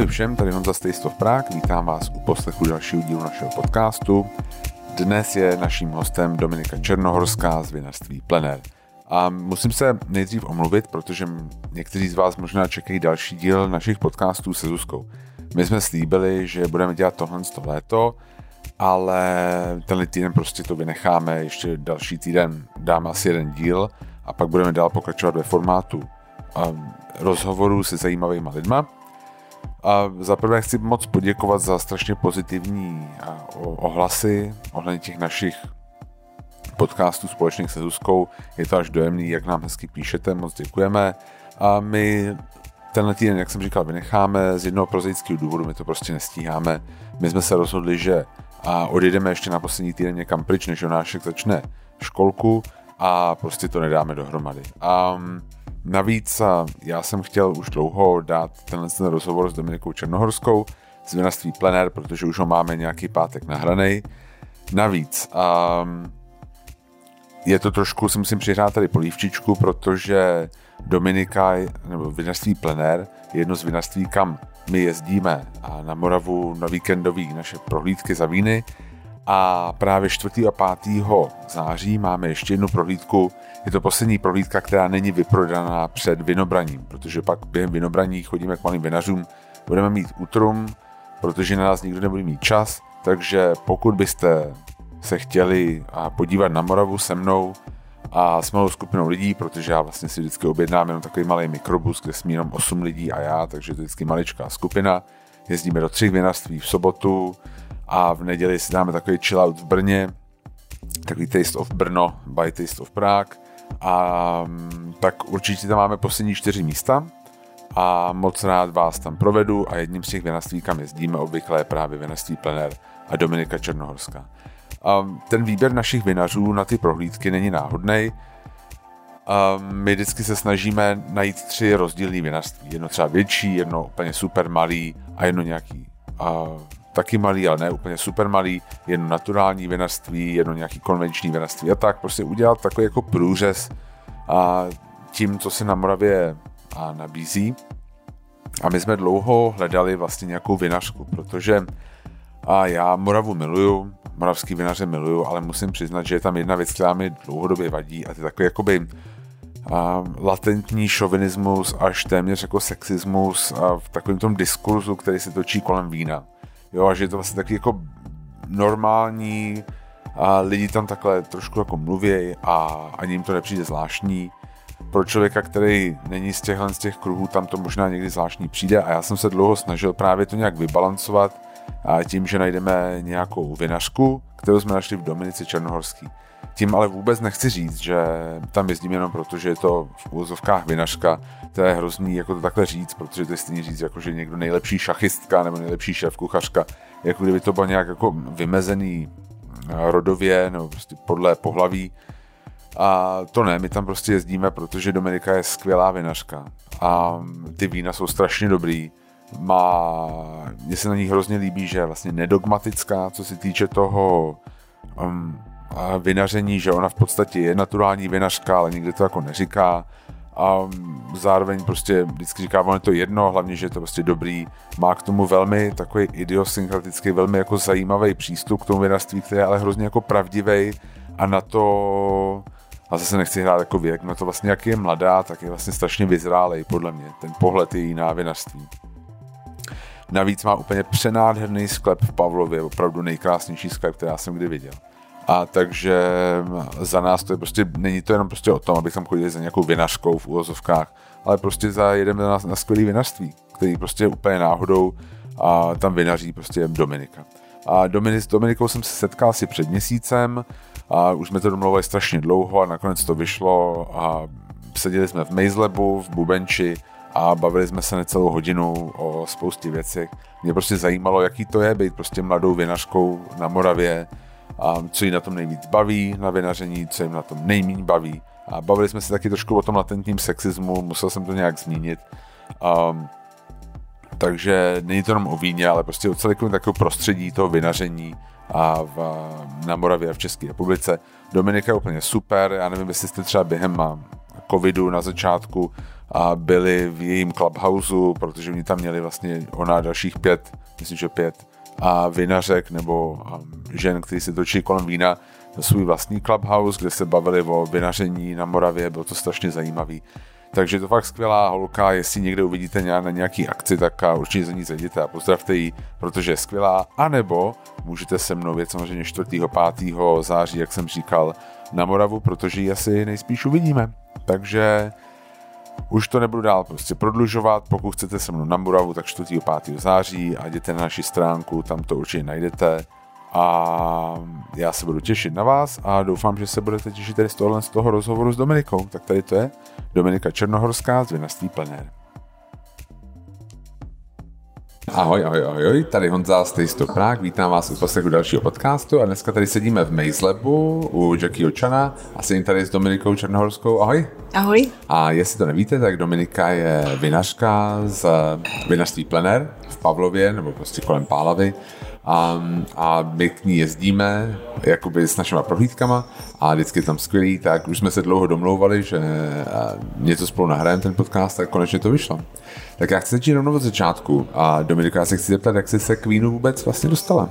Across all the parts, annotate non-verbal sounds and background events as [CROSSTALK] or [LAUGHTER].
Ahoj všem, tady Honza of Prague, vítám vás u poslechu dalšího dílu našeho podcastu. Dnes je naším hostem Dominika Černohorská z vinařství Plener. A musím se nejdřív omluvit, protože někteří z vás možná čekají další díl našich podcastů se Zuzkou. My jsme slíbili, že budeme dělat tohle z léto, ale tenhle týden prostě to vynecháme, ještě další týden dáme asi jeden díl a pak budeme dál pokračovat ve formátu rozhovorů se zajímavými lidma. A zaprvé chci moc poděkovat za strašně pozitivní ohlasy ohledně těch našich podcastů společných se Zuzkou. Je to až dojemný, jak nám hezky píšete, moc děkujeme. A my tenhle týden, jak jsem říkal, vynecháme z jednoho prozaického důvodu, my to prostě nestíháme. My jsme se rozhodli, že a odjedeme ještě na poslední týden někam pryč, než Jonášek začne školku a prostě to nedáme dohromady. A navíc já jsem chtěl už dlouho dát tenhle ten rozhovor s Dominikou Černohorskou z vinařství Plener, protože už ho máme nějaký pátek nahranej. Navíc um, je to trošku, si musím přihrát tady polívčičku, protože Dominika, nebo vinařství Plener, je jedno z vinařství, kam my jezdíme a na Moravu na víkendový naše prohlídky za víny a právě 4. a 5. září máme ještě jednu prohlídku. Je to poslední prohlídka, která není vyprodaná před vinobraním, protože pak během vinobraní chodíme k malým vinařům, budeme mít útrum, protože na nás nikdo nebude mít čas, takže pokud byste se chtěli podívat na Moravu se mnou a s malou skupinou lidí, protože já vlastně si vždycky objednám jenom takový malý mikrobus, kde jsme jenom 8 lidí a já, takže to je vždycky maličká skupina. Jezdíme do třech vinařství v sobotu a v neděli si dáme takový chill out v Brně, takový Taste of Brno by Taste of Prague a mm, tak určitě tam máme poslední čtyři místa a moc rád vás tam provedu a jedním z těch vinařství, kam jezdíme obvykle je právě vinařství Plener a Dominika Černohorská. A ten výběr našich vinařů na ty prohlídky není náhodný. A my vždycky se snažíme najít tři rozdílné vinařství. Jedno třeba větší, jedno úplně super malý a jedno nějaký a, taky malý, ale ne úplně super malý, jedno naturální vinařství, jedno nějaký konvenční vinařství a tak. Prostě udělat takový jako průřez a tím, co se na Moravě a nabízí. A my jsme dlouho hledali vlastně nějakou vinařku, protože a já Moravu miluju, moravský vinaře miluju, ale musím přiznat, že je tam jedna věc, která mi dlouhodobě vadí a to je takový jakoby a latentní šovinismus až téměř jako sexismus a v takovém tom diskurzu, který se točí kolem vína. Jo, a že je to vlastně taky jako normální a lidi tam takhle trošku jako mluví a ani jim to nepřijde zvláštní. Pro člověka, který není z těchhle z těch kruhů, tam to možná někdy zvláštní přijde a já jsem se dlouho snažil právě to nějak vybalancovat a tím, že najdeme nějakou vinařku, kterou jsme našli v Dominici Černohorský. Tím ale vůbec nechci říct, že tam jezdím jenom proto, že je to v úvozovkách vinařka. To je hrozný jako to takhle říct, protože to je stejně říct, jako že někdo nejlepší šachistka nebo nejlepší šéf kuchařka, jako kdyby to bylo nějak jako vymezený eh, rodově nebo prostě podle pohlaví. A to ne, my tam prostě jezdíme, protože Dominika je skvělá vinařka a ty vína jsou strašně dobrý má, mně se na ní hrozně líbí, že je vlastně nedogmatická, co se týče toho um, vinaření, že ona v podstatě je naturální vinařka, ale nikdy to jako neříká a zároveň prostě vždycky říká, ono je to jedno, hlavně, že je to prostě dobrý. Má k tomu velmi takový idiosynkratický, velmi jako zajímavý přístup k tomu vinařství, který je ale hrozně jako pravdivý a na to a zase nechci hrát jako věk, na to vlastně jak je mladá, tak je vlastně strašně vyzrálej podle mě, ten pohled její na vinařství. Navíc má úplně přenádherný sklep v Pavlově, opravdu nejkrásnější sklep, který já jsem kdy viděl. A takže za nás to je prostě, není to jenom prostě o tom, abychom chodili za nějakou vinařkou v úvozovkách, ale prostě za jedeme na, na skvělý vinařství, který prostě úplně náhodou a tam vinaří prostě Dominika. A Dominik, s Dominikou jsem se setkal asi před měsícem a už jsme to domluvili strašně dlouho a nakonec to vyšlo a seděli jsme v Mazelebu, v Bubenči a bavili jsme se necelou hodinu o spoustě věcech. Mě prostě zajímalo, jaký to je být prostě mladou vinařkou na Moravě, co jí na tom nejvíc baví na vinaření, co jim na tom nejméně baví. A bavili jsme se taky trošku o tom latentním sexismu, musel jsem to nějak zmínit. Um, takže není to jenom o víně, ale prostě o celém takového prostředí toho vinaření a v, na Moravě a v České republice. Dominika je úplně super, já nevím, jestli jste třeba během covidu na začátku a byli v jejím clubhouseu, protože oni tam měli vlastně ona dalších pět, myslím, že pět a vinařek nebo um, žen, kteří se točí kolem vína, svůj vlastní clubhouse, kde se bavili o vinaření na Moravě, bylo to strašně zajímavý. Takže to fakt skvělá holka, jestli někde uvidíte na nějaký akci, tak určitě za ní zajděte a pozdravte ji, protože je skvělá, anebo můžete se mnou věc samozřejmě 4. 5. září, jak jsem říkal, na Moravu, protože ji asi nejspíš uvidíme. Takže už to nebudu dál prostě prodlužovat, pokud chcete se mnou na Moravu, tak 4. 5. září a jděte na naši stránku, tam to určitě najdete a já se budu těšit na vás a doufám, že se budete těšit tady z tohohle z toho rozhovoru s Dominikou. Tak tady to je Dominika Černohorská z Vinařství Plenér. Ahoj, ahoj, ahoj, tady Honza z Taste Prague, vítám vás u poslechu dalšího podcastu a dneska tady sedíme v Maze Labu u Jackie Očana a sedím tady s Dominikou Černohorskou, ahoj. Ahoj. A jestli to nevíte, tak Dominika je vinařka z Vinařství Plener v Pavlově, nebo prostě kolem Pálavy a, a my k ní jezdíme jakoby s našimi prohlídkama a vždycky je tam skvělý, tak už jsme se dlouho domlouvali, že něco spolu nahrajeme ten podcast, tak konečně to vyšlo. Tak já chci začít rovnou od začátku a Dominika, já se chci zeptat, jak jsi se k vínu vůbec vlastně dostala?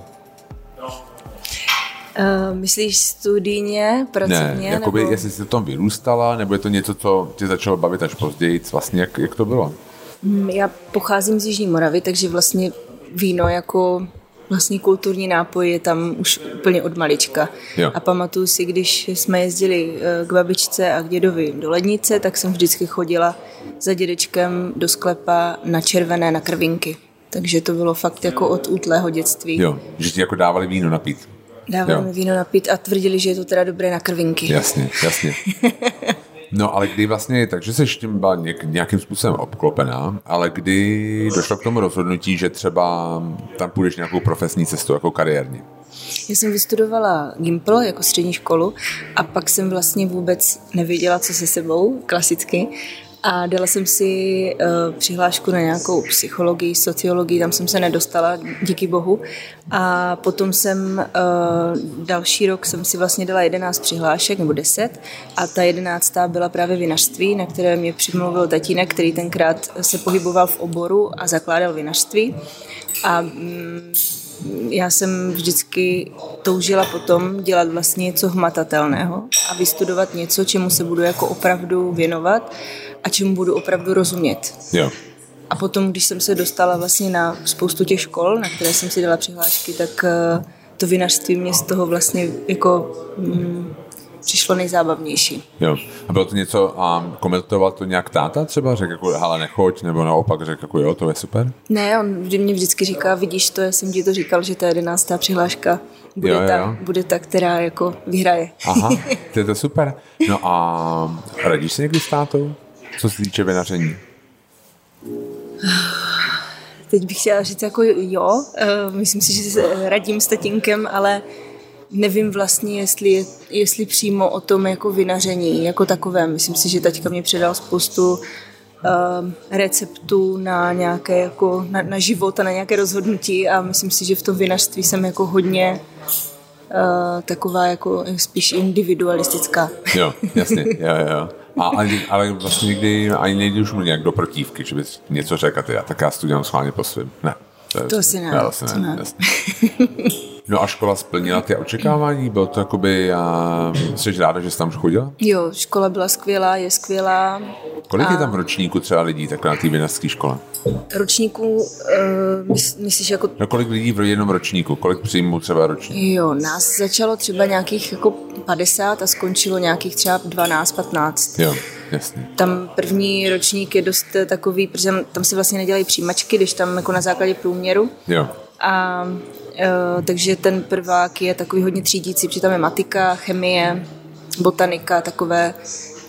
Uh, myslíš studijně, pracovně? Ne, jakoby, nebo... jestli jsi v tom vyrůstala, nebo je to něco, co tě začalo bavit až později, vlastně jak, jak to bylo? Mm, já pocházím z Jižní Moravy, takže vlastně víno jako vlastně kulturní nápoj je tam už úplně od malička. Jo. A pamatuju si, když jsme jezdili eh, k babičce a k dědovi do lednice, tak jsem vždycky chodila za dědečkem do sklepa na červené na krvinky. Takže to bylo fakt jako od útlého dětství. Jo, že ti jako dávali víno napít. Dávali jo. mi víno napít a tvrdili, že je to teda dobré na krvinky. Jasně, jasně. [LAUGHS] No ale kdy vlastně, takže jsi tím byla nějakým způsobem obklopená, ale kdy došlo k tomu rozhodnutí, že třeba tam půjdeš nějakou profesní cestu jako kariérní? Já jsem vystudovala Gimpl jako střední školu a pak jsem vlastně vůbec nevěděla, co se sebou, klasicky. A dala jsem si uh, přihlášku na nějakou psychologii, sociologii, tam jsem se nedostala, díky bohu. A potom jsem uh, další rok jsem si vlastně dala 11 přihlášek, nebo 10, a ta jedenáctá byla právě vinařství, na které mě přimluvil tatínek, který tenkrát se pohyboval v oboru a zakládal vinařství. A mm, já jsem vždycky toužila potom dělat vlastně něco hmatatelného a vystudovat něco, čemu se budu jako opravdu věnovat a čemu budu opravdu rozumět. Jo. A potom, když jsem se dostala vlastně na spoustu těch škol, na které jsem si dala přihlášky, tak eh, to vinařství mě z toho vlastně jako mm, přišlo nejzábavnější. Jo. A bylo to něco, a komentoval to nějak táta třeba? Řekl jako, hele, nechoď, nebo naopak řekl jako, jo, to je super? Ne, on mě vždycky říká, vidíš to, já jsem ti to říkal, že ta jedenáctá přihláška bude, jo, jo, ta, bude ta, která jako vyhraje. Aha, [LAUGHS] to je to super. No a radíš se někdy s tátou? co se týče vinaření? Teď bych chtěla říct jako jo, eh, myslím si, že se radím s tatínkem, ale nevím vlastně, jestli, jestli přímo o tom jako vinaření jako takové. Myslím si, že taťka mě předal spoustu uh, receptů na nějaké jako na, na život a na nějaké rozhodnutí a myslím si, že v tom vinařství jsem jako hodně uh, taková jako spíš individualistická. Jo, jasně, [LAUGHS] jo, jo. A, ale, ale vlastně nikdy ani nejde už mu nějak do protívky, že bys něco řekl, ty, tak já studiám schválně po svým. Ne. To, to si ne. To, si ne. ne. [LAUGHS] No a škola splnila ty očekávání? Bylo to jakoby, a jsi ráda, že jsi tam chodila? Jo, škola byla skvělá, je skvělá. Kolik a... je tam ročníku třeba lidí takhle na té vinařské škole? Ročníků, uh, mys, myslíš jako... No kolik lidí v jednom ročníku? Kolik přijmů třeba ročník? Jo, nás začalo třeba nějakých jako 50 a skončilo nějakých třeba 12-15. Jo, jasně. Tam první ročník je dost takový, protože tam se vlastně nedělají přijímačky, když tam jako na základě průměru. Jo. A takže ten prvák je takový hodně třídící, protože tam je matika, chemie, botanika, takové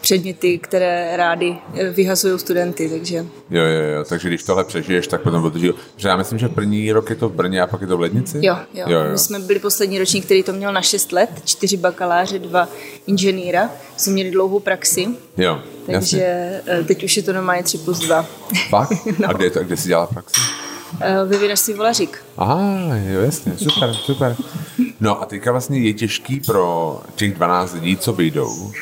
předměty, které rádi eh, vyhazují studenty, takže... Jo, jo, jo, takže když tohle přežiješ, tak potom bude že já myslím, že první rok je to v Brně a pak je to v Lednici? Jo, jo. jo, jo. My jsme byli poslední ročník, který to měl na 6 let, čtyři bakaláře, dva inženýra, jsme měli dlouhou praxi. Jo, Takže jasně. Eh, teď už je to normálně 3 plus 2. Fakt? [LAUGHS] no. A kde, je to, kde jsi dělala praxi? Eh, ve vinařství Volařík. Aha, jo, jasně, super, super. No a teďka vlastně je těžký pro těch 12 lidí, co vyjdou,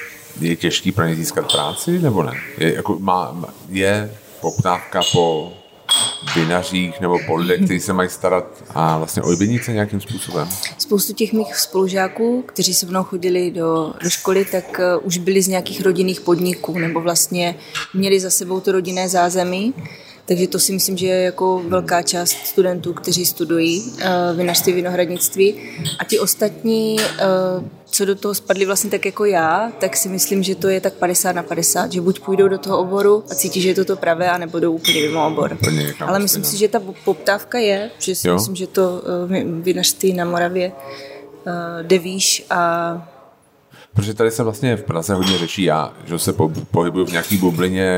je těžký pro ně získat práci, nebo ne? Je, jako má, je poptávka po vinařích nebo po lidech, kteří se mají starat a vlastně o vinice nějakým způsobem? Spoustu těch mých spolužáků, kteří se mnou chodili do, do školy, tak uh, už byli z nějakých rodinných podniků nebo vlastně měli za sebou to rodinné zázemí takže to si myslím, že je jako velká část studentů, kteří studují uh, vinařství, vinohradnictví. A ti ostatní, uh, co do toho spadli vlastně tak jako já, tak si myslím, že to je tak 50 na 50, že buď půjdou do toho oboru a cítí, že je to to pravé, anebo jdou úplně mimo obor. Ale myslím si, že ta poptávka je, že si jo. myslím, že to uh, vinařství na Moravě uh, jde výš a Protože tady se vlastně v Praze hodně řeší já, že se po, pohybuju v nějaký bublině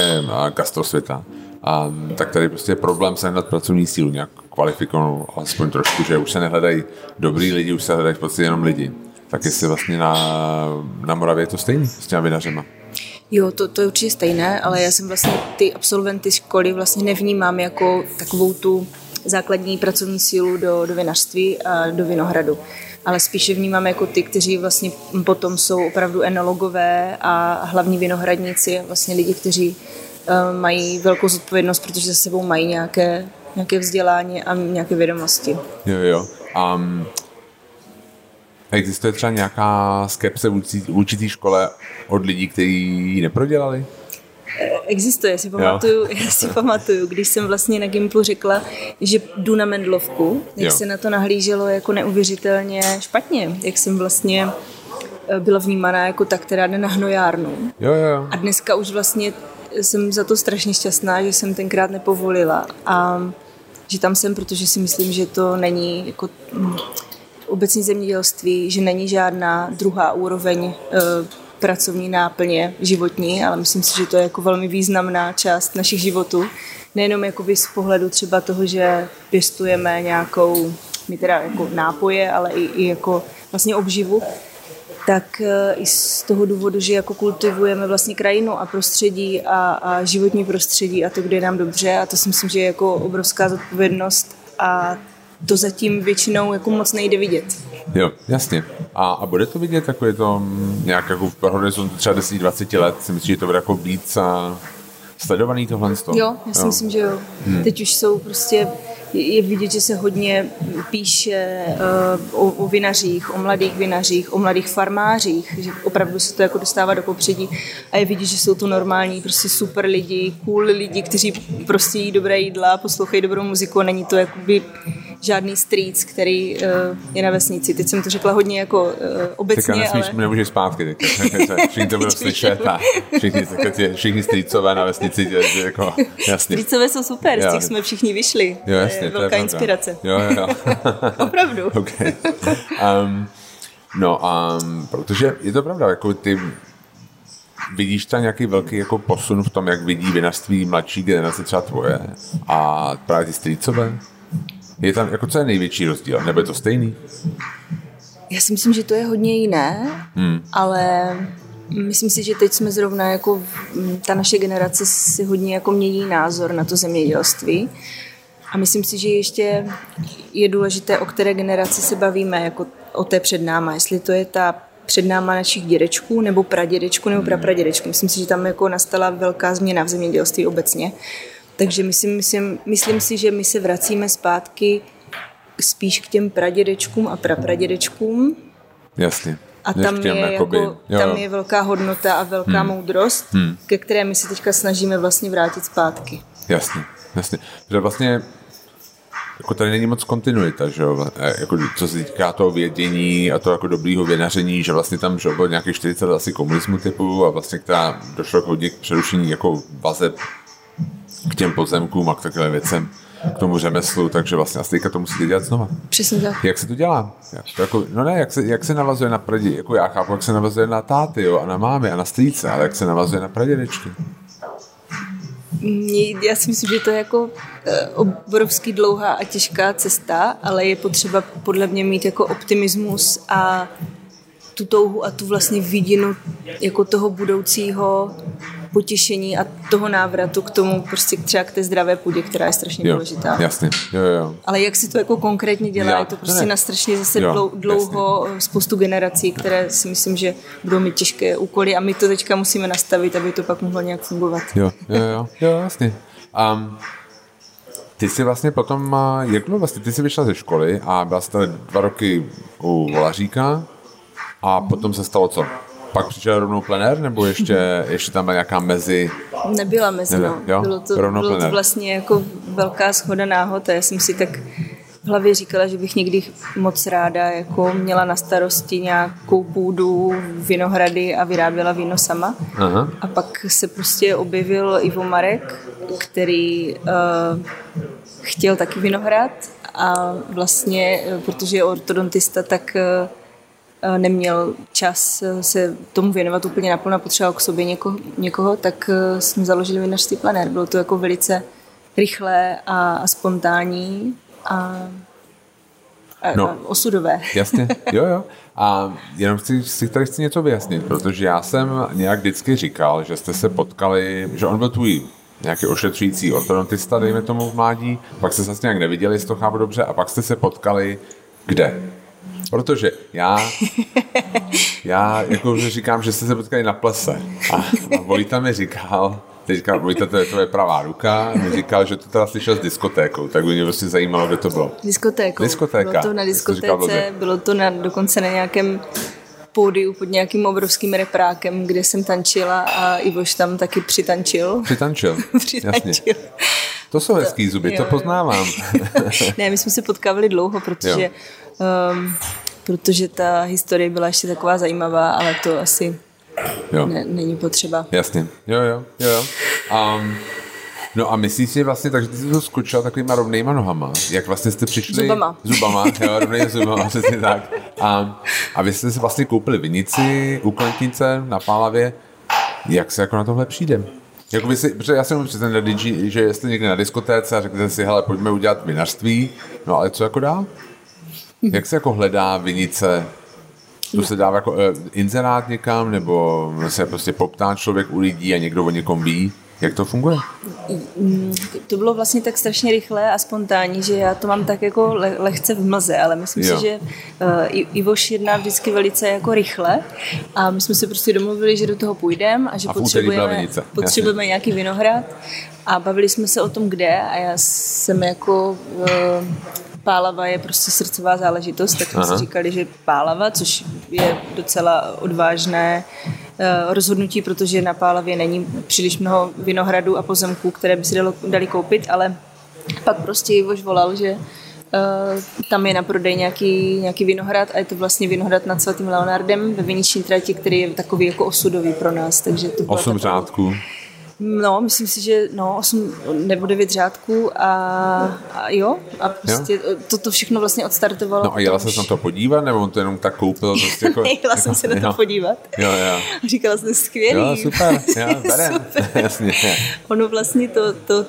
gastrosvěta. A tak tady prostě je problém sehnat pracovní sílu nějak kvalifikovanou, alespoň trošku, že už se nehledají dobrý lidi, už se hledají v podstatě jenom lidi. Tak jestli vlastně na, na Moravě je to stejný s těmi vinařema. Jo, to, to je určitě stejné, ale já jsem vlastně ty absolventy školy vlastně nevnímám jako takovou tu základní pracovní sílu do, do vinařství a do vinohradu. Ale spíše vnímám jako ty, kteří vlastně potom jsou opravdu enologové a hlavní vinohradníci, vlastně lidi, kteří mají velkou zodpovědnost, protože za sebou mají nějaké, nějaké vzdělání a nějaké vědomosti. Jo, jo. Um, existuje třeba nějaká skepse vůči, vůči té škole od lidí, kteří ji neprodělali? Eh, existuje, si pamatuju, [LAUGHS] já si pamatuju, když jsem vlastně na Gimplu řekla, že jdu na Mendlovku, jak jo. se na to nahlíželo jako neuvěřitelně špatně, jak jsem vlastně eh, byla vnímaná jako ta, která jde na hnojárnu. Jo, jo. A dneska už vlastně jsem za to strašně šťastná, že jsem tenkrát nepovolila a že tam jsem, protože si myslím, že to není jako hm, obecní zemědělství, že není žádná druhá úroveň e, pracovní náplně životní, ale myslím si, že to je jako velmi významná část našich životů. Nejenom jakoby z pohledu třeba toho, že pěstujeme nějakou, my teda jako nápoje, ale i, i jako vlastně obživu, tak eh, i z toho důvodu, že jako kultivujeme vlastně krajinu a prostředí a, a životní prostředí a to, kde je nám dobře a to si myslím, že je jako obrovská zodpovědnost a to zatím většinou jako moc nejde vidět. Jo, jasně. A, a bude to vidět, jako je to nějak jako v horizontu třeba 10-20 let, si myslím, že to bude jako víc a sledovaný tohle? Jo, já si jo. myslím, že jo. Hmm. Teď už jsou prostě je vidět, že se hodně píše uh, o, o vinařích, o mladých vinařích, o mladých farmářích, že opravdu se to jako dostává do popředí. A je vidět, že jsou to normální, prostě super lidi, cool lidi, kteří prostě jí dobré jídla, poslouchají dobrou muziku a není to jakoby žádný street, který uh, je na vesnici. Teď jsem to řekla hodně jako uh, obecně, Teďka nesmíš, ale... nemůžeš zpátky teď. [LAUGHS] Všichni to budou slyšet a všichni, všichni streetcové na vesnici, jako, jasně. Streetcové jsou super, z těch jsme všichni vyšli. Jo, jasně, je velká to je inspirace. Jo, jo, jo. [LAUGHS] Opravdu. [LAUGHS] okay. um, no, um, protože je to pravda, jako ty vidíš tam nějaký velký jako posun v tom, jak vidí vinařství mladší generace, třeba tvoje a právě ty strýcové? Je tam, jako co je největší rozdíl? Nebo je to stejný? Já si myslím, že to je hodně jiné, hmm. ale myslím si, že teď jsme zrovna jako ta naše generace si hodně jako mění názor na to zemědělství. A myslím si, že ještě je důležité, o které generaci se bavíme, jako o té před náma. Jestli to je ta před náma našich dědečků, nebo pradědečků, nebo prapradědečků. Myslím si, že tam jako nastala velká změna v zemědělství obecně. Takže myslím, myslím, myslím si, že my se vracíme zpátky spíš k těm pradědečkům a prapradědečkům. Jasně. A tam je, jakoby, jako, tam je velká hodnota a velká hmm. moudrost, hmm. ke které my se teďka snažíme vlastně vrátit zpátky. Jasně, jasně. Že vlastně jako tady není moc kontinuita, že jo? Jako, co se týká toho vědění a toho jako dobrýho věnaření, že vlastně tam že bylo nějakých 40 asi komunismu typu a vlastně která došlo k hodně k přerušení jako vazeb k těm pozemkům a k takovým věcem, k tomu řemeslu, takže vlastně asi to musíte dělat znova. Přesně tak. Jak se to dělá? To jako, no ne, jak se, jak se navazuje na pradě, jako já chápu, jak se navazuje na táty jo, a na mámy a na strýce, ale jak se navazuje na pradědečky? Já si myslím, že to je jako eh, obrovský dlouhá a těžká cesta, ale je potřeba podle mě mít jako optimismus a tu touhu a tu vlastně vidinu jako toho budoucího potěšení a toho návratu k tomu prostě třeba k té zdravé půdě, která je strašně jo, důležitá. Jasně, jo, jo. Ale jak si to jako konkrétně dělá, Já- je to prostě ne. na strašně zase Jo, dlou, dlouho spoustu generací, které si myslím, že budou mít těžké úkoly a my to teďka musíme nastavit, aby to pak mohlo nějak fungovat. Jo, jo, jo, jo jasně. Um, ty jsi vlastně potom, jak bylo vlastně, ty jsi vyšla ze školy a byla jsi tady dva roky u Volaříka a potom se stalo co? Pak přišel rovnou plenér, nebo ještě, ještě tam byla nějaká mezi... Nebyla mezi, Nebyla, no. jo? Bylo, to, Rovno bylo to vlastně jako velká schoda náhod a já jsem si tak v hlavě říkala, že bych někdy moc ráda jako měla na starosti nějakou půdu, vinohrady a vyráběla víno sama. Aha. A pak se prostě objevil Ivo Marek, který uh, chtěl taky vinohrad a vlastně, eh, protože je ortodontista, tak uh, neměl čas eh, se tomu věnovat úplně naplno a potřeboval k sobě někoho, někoho tak eh, jsme založili vinařství Planér. Bylo to jako velice rychlé a, a spontánní a, a, No. a osudové. Jasně, [LAUGHS] jo, jo. A jenom chci, si tady chci něco vyjasnit, protože já jsem nějak vždycky říkal, že jste se potkali, že on byl tvůj nějaký ošetřující ortodontista, dejme tomu v mládí, pak jste se vlastně nějak neviděli, jestli to chápu dobře, a pak jste se potkali kde? Protože já, já jako že říkám, že jste se potkali na plese a, a Vojta mi říkal, teďka Vojta to je tvoje pravá ruka, mi říkal, že to teda slyšel s diskotékou, tak by mě prostě zajímalo, kde to bylo. Diskotékou. Diskotéka. Bylo to na to říkal diskotéce, blbě. bylo to na, dokonce na nějakém pódiu pod nějakým obrovským reprákem, kde jsem tančila a Ivoš tam taky přitančil. Přitančil. [LAUGHS] Jasně. To jsou hezký zuby, Jo, to poznávám. [LAUGHS] ne, my jsme se potkávali dlouho, protože, um, protože ta historie byla ještě taková zajímavá, ale to asi Jo, ne, není potřeba. jasně. Jo, jo, jo. Um, no a myslíš si vlastně, takže ty jsi to skočila takovýma rovnýma nohama. Jak vlastně jste přišli? Zubama. Zubama, jo, rovnými zubama, [LAUGHS] přesně tak. A, a vy jste si vlastně koupili vinici u Klentnice na Pálavě. Jak se jako na tohle přijde? Jako by si, protože já jsem přesně na Digi, že jste někde na diskotéce a řeknete si, hele, pojďme udělat vinařství, no ale co jako dál? Jak se jako hledá vinice? To se dává jako uh, inzerát někam, nebo se prostě poptá člověk u lidí a někdo o někom ví? Jak to funguje? To bylo vlastně tak strašně rychlé a spontánní, že já to mám tak jako le- lehce v mlze, ale myslím Jo. si, že uh, I- Ivoš jedná vždycky velice jako rychle a my jsme se prostě domluvili, že do toho půjdeme a že A potřebujeme, potřebujeme nějaký vinohrad a bavili jsme se o tom, kde a já jsem jako uh, Pálava je prostě srdcová záležitost, tak jsme si říkali, že Pálava, což je docela odvážné eh, rozhodnutí, protože na Pálavě není příliš mnoho vinohradů a pozemků, které by si dalo, dali koupit, ale pak prostě Ivoš volal, že Uh, tam je na prodej nějaký, nějaký vinohrad a je to vlastně vinohrad nad svatým Leonardem ve viniční trati, který je takový jako osudový pro nás. Takže to Osm taková- řádků. No, myslím si, že no, 8 nebo 9 řádků a, a jo, a prostě toto všechno vlastně odstartovalo. No a jela se na to podívat, nebo on to jenom tak koupil? [LAUGHS] Prostě jako, Jela jsem se na to jo. podívat. Jo, jo. A říkala jsem, skvělý. Jo, super, jo, [LAUGHS] berem. Super. [LAUGHS] Jasně. Ono vlastně to, to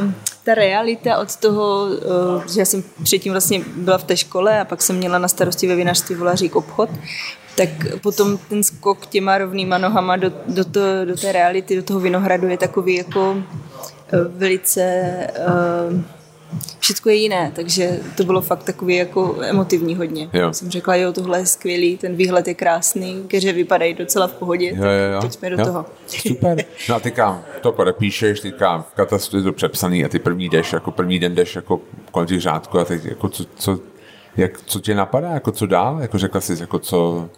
um, ta realita od toho, uh, že já jsem předtím vlastně byla v té škole a pak jsem měla na starosti ve vinařství Volařík obchod, tak potom ten skok těma rovnýma nohama do, do, to, do té reality, do toho vinohradu je takový jako uh, velice... Uh, všechno je jiné, takže to bylo fakt takový jako emotivní hodně. Jo. Jsem řekla, jo, tohle je skvělý, ten výhled je krásný, keře vypadají docela v pohodě, Jo, jo, jo. tak pojďme do jo. toho. Super. No a teďka to podepíšeš, teďka v katastru je to přepsaný a ty první jdeš, jako první den jdeš jako kolem těch řádků a teď jako co, co, jak, co tě napadá, jako co dál? Jako řekla jsi, jako co,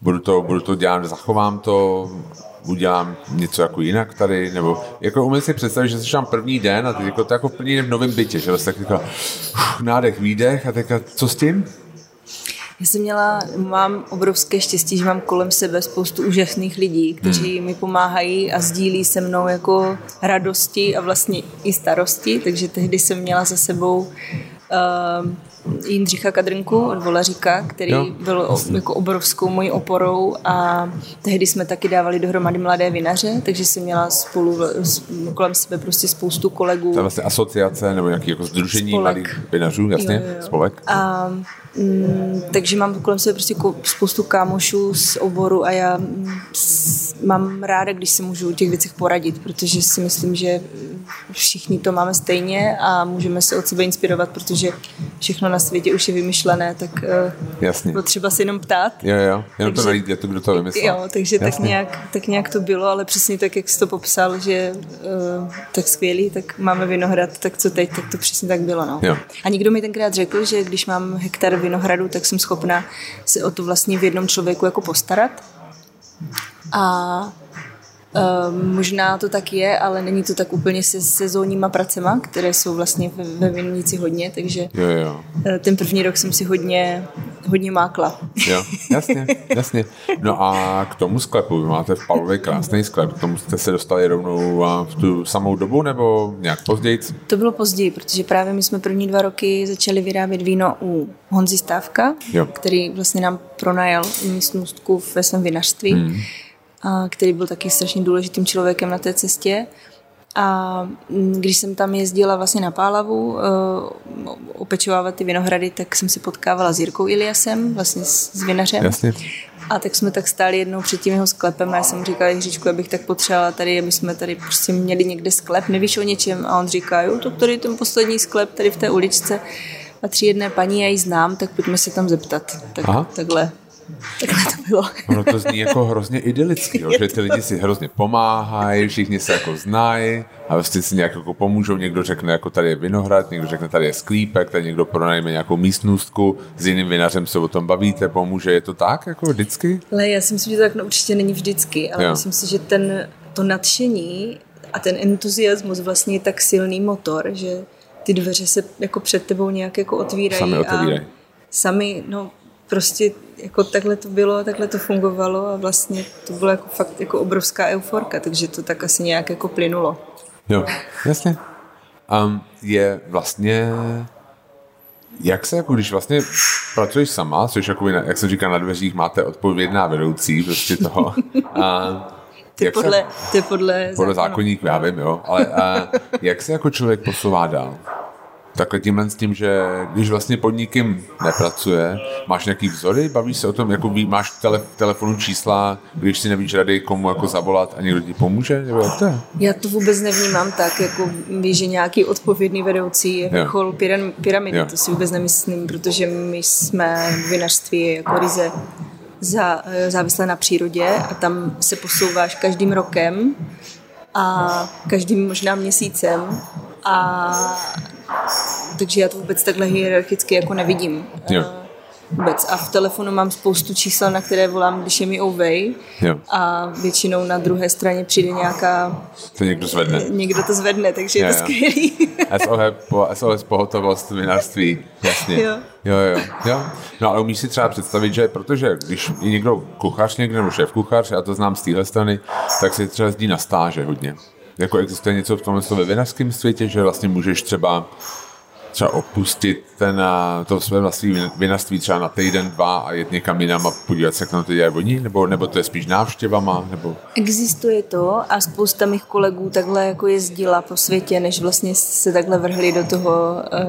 budu to, budu to dělat, zachovám to, udělám něco jako jinak tady, nebo jako umím si představit, že jsi tam první den a teď jako to jako první den v novém bytě, že vlastně tak jako nádech, výdech a teďka co s tím? Já jsem měla, mám obrovské štěstí, že mám kolem sebe spoustu úžasných lidí, kteří Hmm. mi pomáhají a sdílí se mnou jako radosti a vlastně i starosti, takže tehdy jsem měla za sebou uh, Jindřicha Kadrnku od Volaříka, který jo. byl jako obrovskou mojí oporou a tehdy jsme taky dávali dohromady mladé vinaře, takže jsem měla spolu kolem sebe prostě spoustu kolegů. To je vlastně asociace nebo nějaký jako združení Spolek. mladých vinařů, jasně, jo, jo. spolek. A Mm, takže mám kolem sebe prostě spoustu kámošů z oboru a já mám ráda, když se můžu o těch věcech poradit, protože si myslím, že všichni to máme stejně a můžeme se od sebe inspirovat, protože všechno na světě už je vymyšlené, tak eh, Jasně. potřeba se jenom ptát. Jo, jo, jenom takže, to najít, to, kdo to vymyslel. Jo, takže tak nějak, tak nějak to bylo, ale přesně tak, jak jsi to popsal, že uh, tak skvělý, tak máme vinohrad, tak co teď, tak to přesně tak bylo. No. Jo. A někdo mi tenkrát řekl, že když mám hektar vinohradu, tak jsem schopná se o to vlastně v jednom člověku jako postarat. A Uh, možná to tak je, ale není to tak úplně se sezónníma pracema, které jsou vlastně ve, ve Vinovnici hodně, takže jo, jo. Uh, ten první rok jsem si hodně, hodně mákla. Jo, [LAUGHS] jasně, jasně. No a k tomu sklepu, vy máte v Pavlově krásný sklep, k tomu jste se dostali rovnou v tu samou dobu nebo nějak později? To bylo později, protože právě my jsme první dva roky začali vyrábět víno u Honzi Stávka, jo. který vlastně nám pronajal místnostku ve svém vinařství. Hmm který byl taky strašně důležitým člověkem na té cestě. A mm, když jsem tam jezdila vlastně na Pálavu uh, opečovávat ty vinohrady, tak jsem se potkávala s Jirkou Iliasem, vlastně s vinařem. Jasně. A tak jsme tak stáli jednou před tím jeho sklepem a já jsem říkala Jiříčku, abych tak potřebovala tady, aby jsme tady prostě měli někde sklep, nevíš o něčem? A on říká, jo, to tady ten poslední sklep tady v té uličce patří jedné paní, já ji znám, tak pojďme se tam zeptat. Tak, Aha. takhle Takhle to bylo. Ono to zní jako hrozně idylicky, jo, že ty lidi si hrozně pomáhají, všichni se jako znají a vlastně si nějak jako pomůžou. Někdo řekne, jako tady je vinohrad, někdo řekne, tady je sklípek, tady někdo pronajme nějakou místnostku, s jiným vinařem se o tom bavíte, pomůže. Je to tak jako vždycky? Ale já si myslím, že to tak no, určitě není vždycky, ale jo. myslím si, že ten, to nadšení a ten entuziasmus vlastně je tak silný motor, že ty dveře se jako před tebou nějak jako otvírají. Sami otevírají. A sami, no prostě jako takhle to bylo, takhle to fungovalo a vlastně to bylo jako fakt jako obrovská euforka, takže to tak asi nějak jako plynulo. Jo, jasně. Um, je vlastně jak se, jako když vlastně pracuješ sama, což jako, jak jsem říkal, na dveřích máte odpovědná vedoucí prostě toho. [LAUGHS] A, ty podle, se, ty podle, podle zákonník, já vím, jo. Ale a, jak se jako člověk posouvá dál? Takhle tímhle s tím, že když vlastně pod nikým nepracuje, máš nějaký vzory, bavíš se o tom, jako ví, máš tele, telefonu čísla, když si nevíš rady, komu jako zavolat a někdo ti pomůže, nebo jak to je? Já to vůbec nevnímám tak, jako víš, že nějaký odpovědný vedoucí je vrchol pyramidy, jo. to si vůbec nemyslím, protože my jsme v vinařství jako ryze za, závislé na přírodě a tam se posouváš každým rokem a každým možná měsícem a takže já to vůbec takhle hierarchicky jako nevidím. Jo. Eh, vůbec. A v telefonu mám spoustu čísel, na které volám, když je mi ovej. Jo. A většinou na druhé straně přijde nějaká... To někdo zvedne. Někdo to zvedne, takže jo, je to skvělý. [LAUGHS] SOS, SOS pohotovost vinařství, jasně. Jo. Jo, jo, jo. No ale umíš si třeba představit, že protože když je někdo kuchař někde nebo šéf kuchař, já to znám z téhle strany, tak se třeba jezdí na stáže hodně. Jako existuje něco v tomhle ve vinařském světě, že vlastně můžeš třeba třeba opustit ten, to své vlastní vinařství třeba na týden, dva a jet někam jinam a podívat se, jak na to dělají oni, nebo, nebo to je spíš návštěvama? Nebo... Existuje to a spousta mých kolegů takhle jako jezdila po světě, než vlastně se takhle vrhli do toho, eh,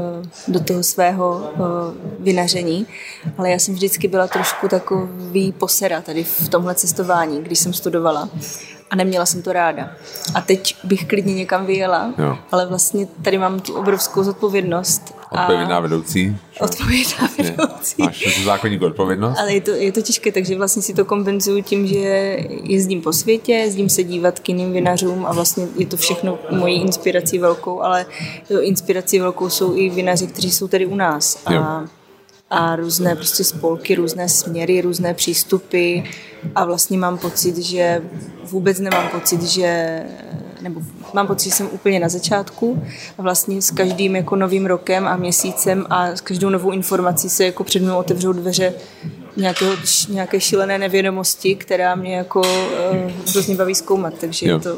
do toho svého eh, vinaření. Ale já jsem vždycky byla trošku takový posera tady v tomhle cestování, když jsem studovala a neměla jsem to ráda. A teď bych klidně někam vyjela, jo. ale vlastně tady mám tu obrovskou zodpovědnost. Odpovědná vedoucí. Odpovědná vedoucí. Máš to zákonník odpovědnost? Ale je to, je to těžké, takže vlastně si to kompenzuju tím, že jezdím po světě, jezdím se dívat k jiným vinařům a vlastně je to všechno mojí inspirací velkou, ale inspirací velkou jsou i vinaři, kteří jsou tady u nás. A jo a různé prostě spolky, různé směry, různé přístupy a vlastně mám pocit, že vůbec nemám pocit, že nebo mám pocit, že jsem úplně na začátku a vlastně s každým jako novým rokem a měsícem a s každou novou informací se jako před mnou otevřou dveře nějakého, nějaké šílené nevědomosti, která mě jako uh, hrozně baví zkoumat, takže je to,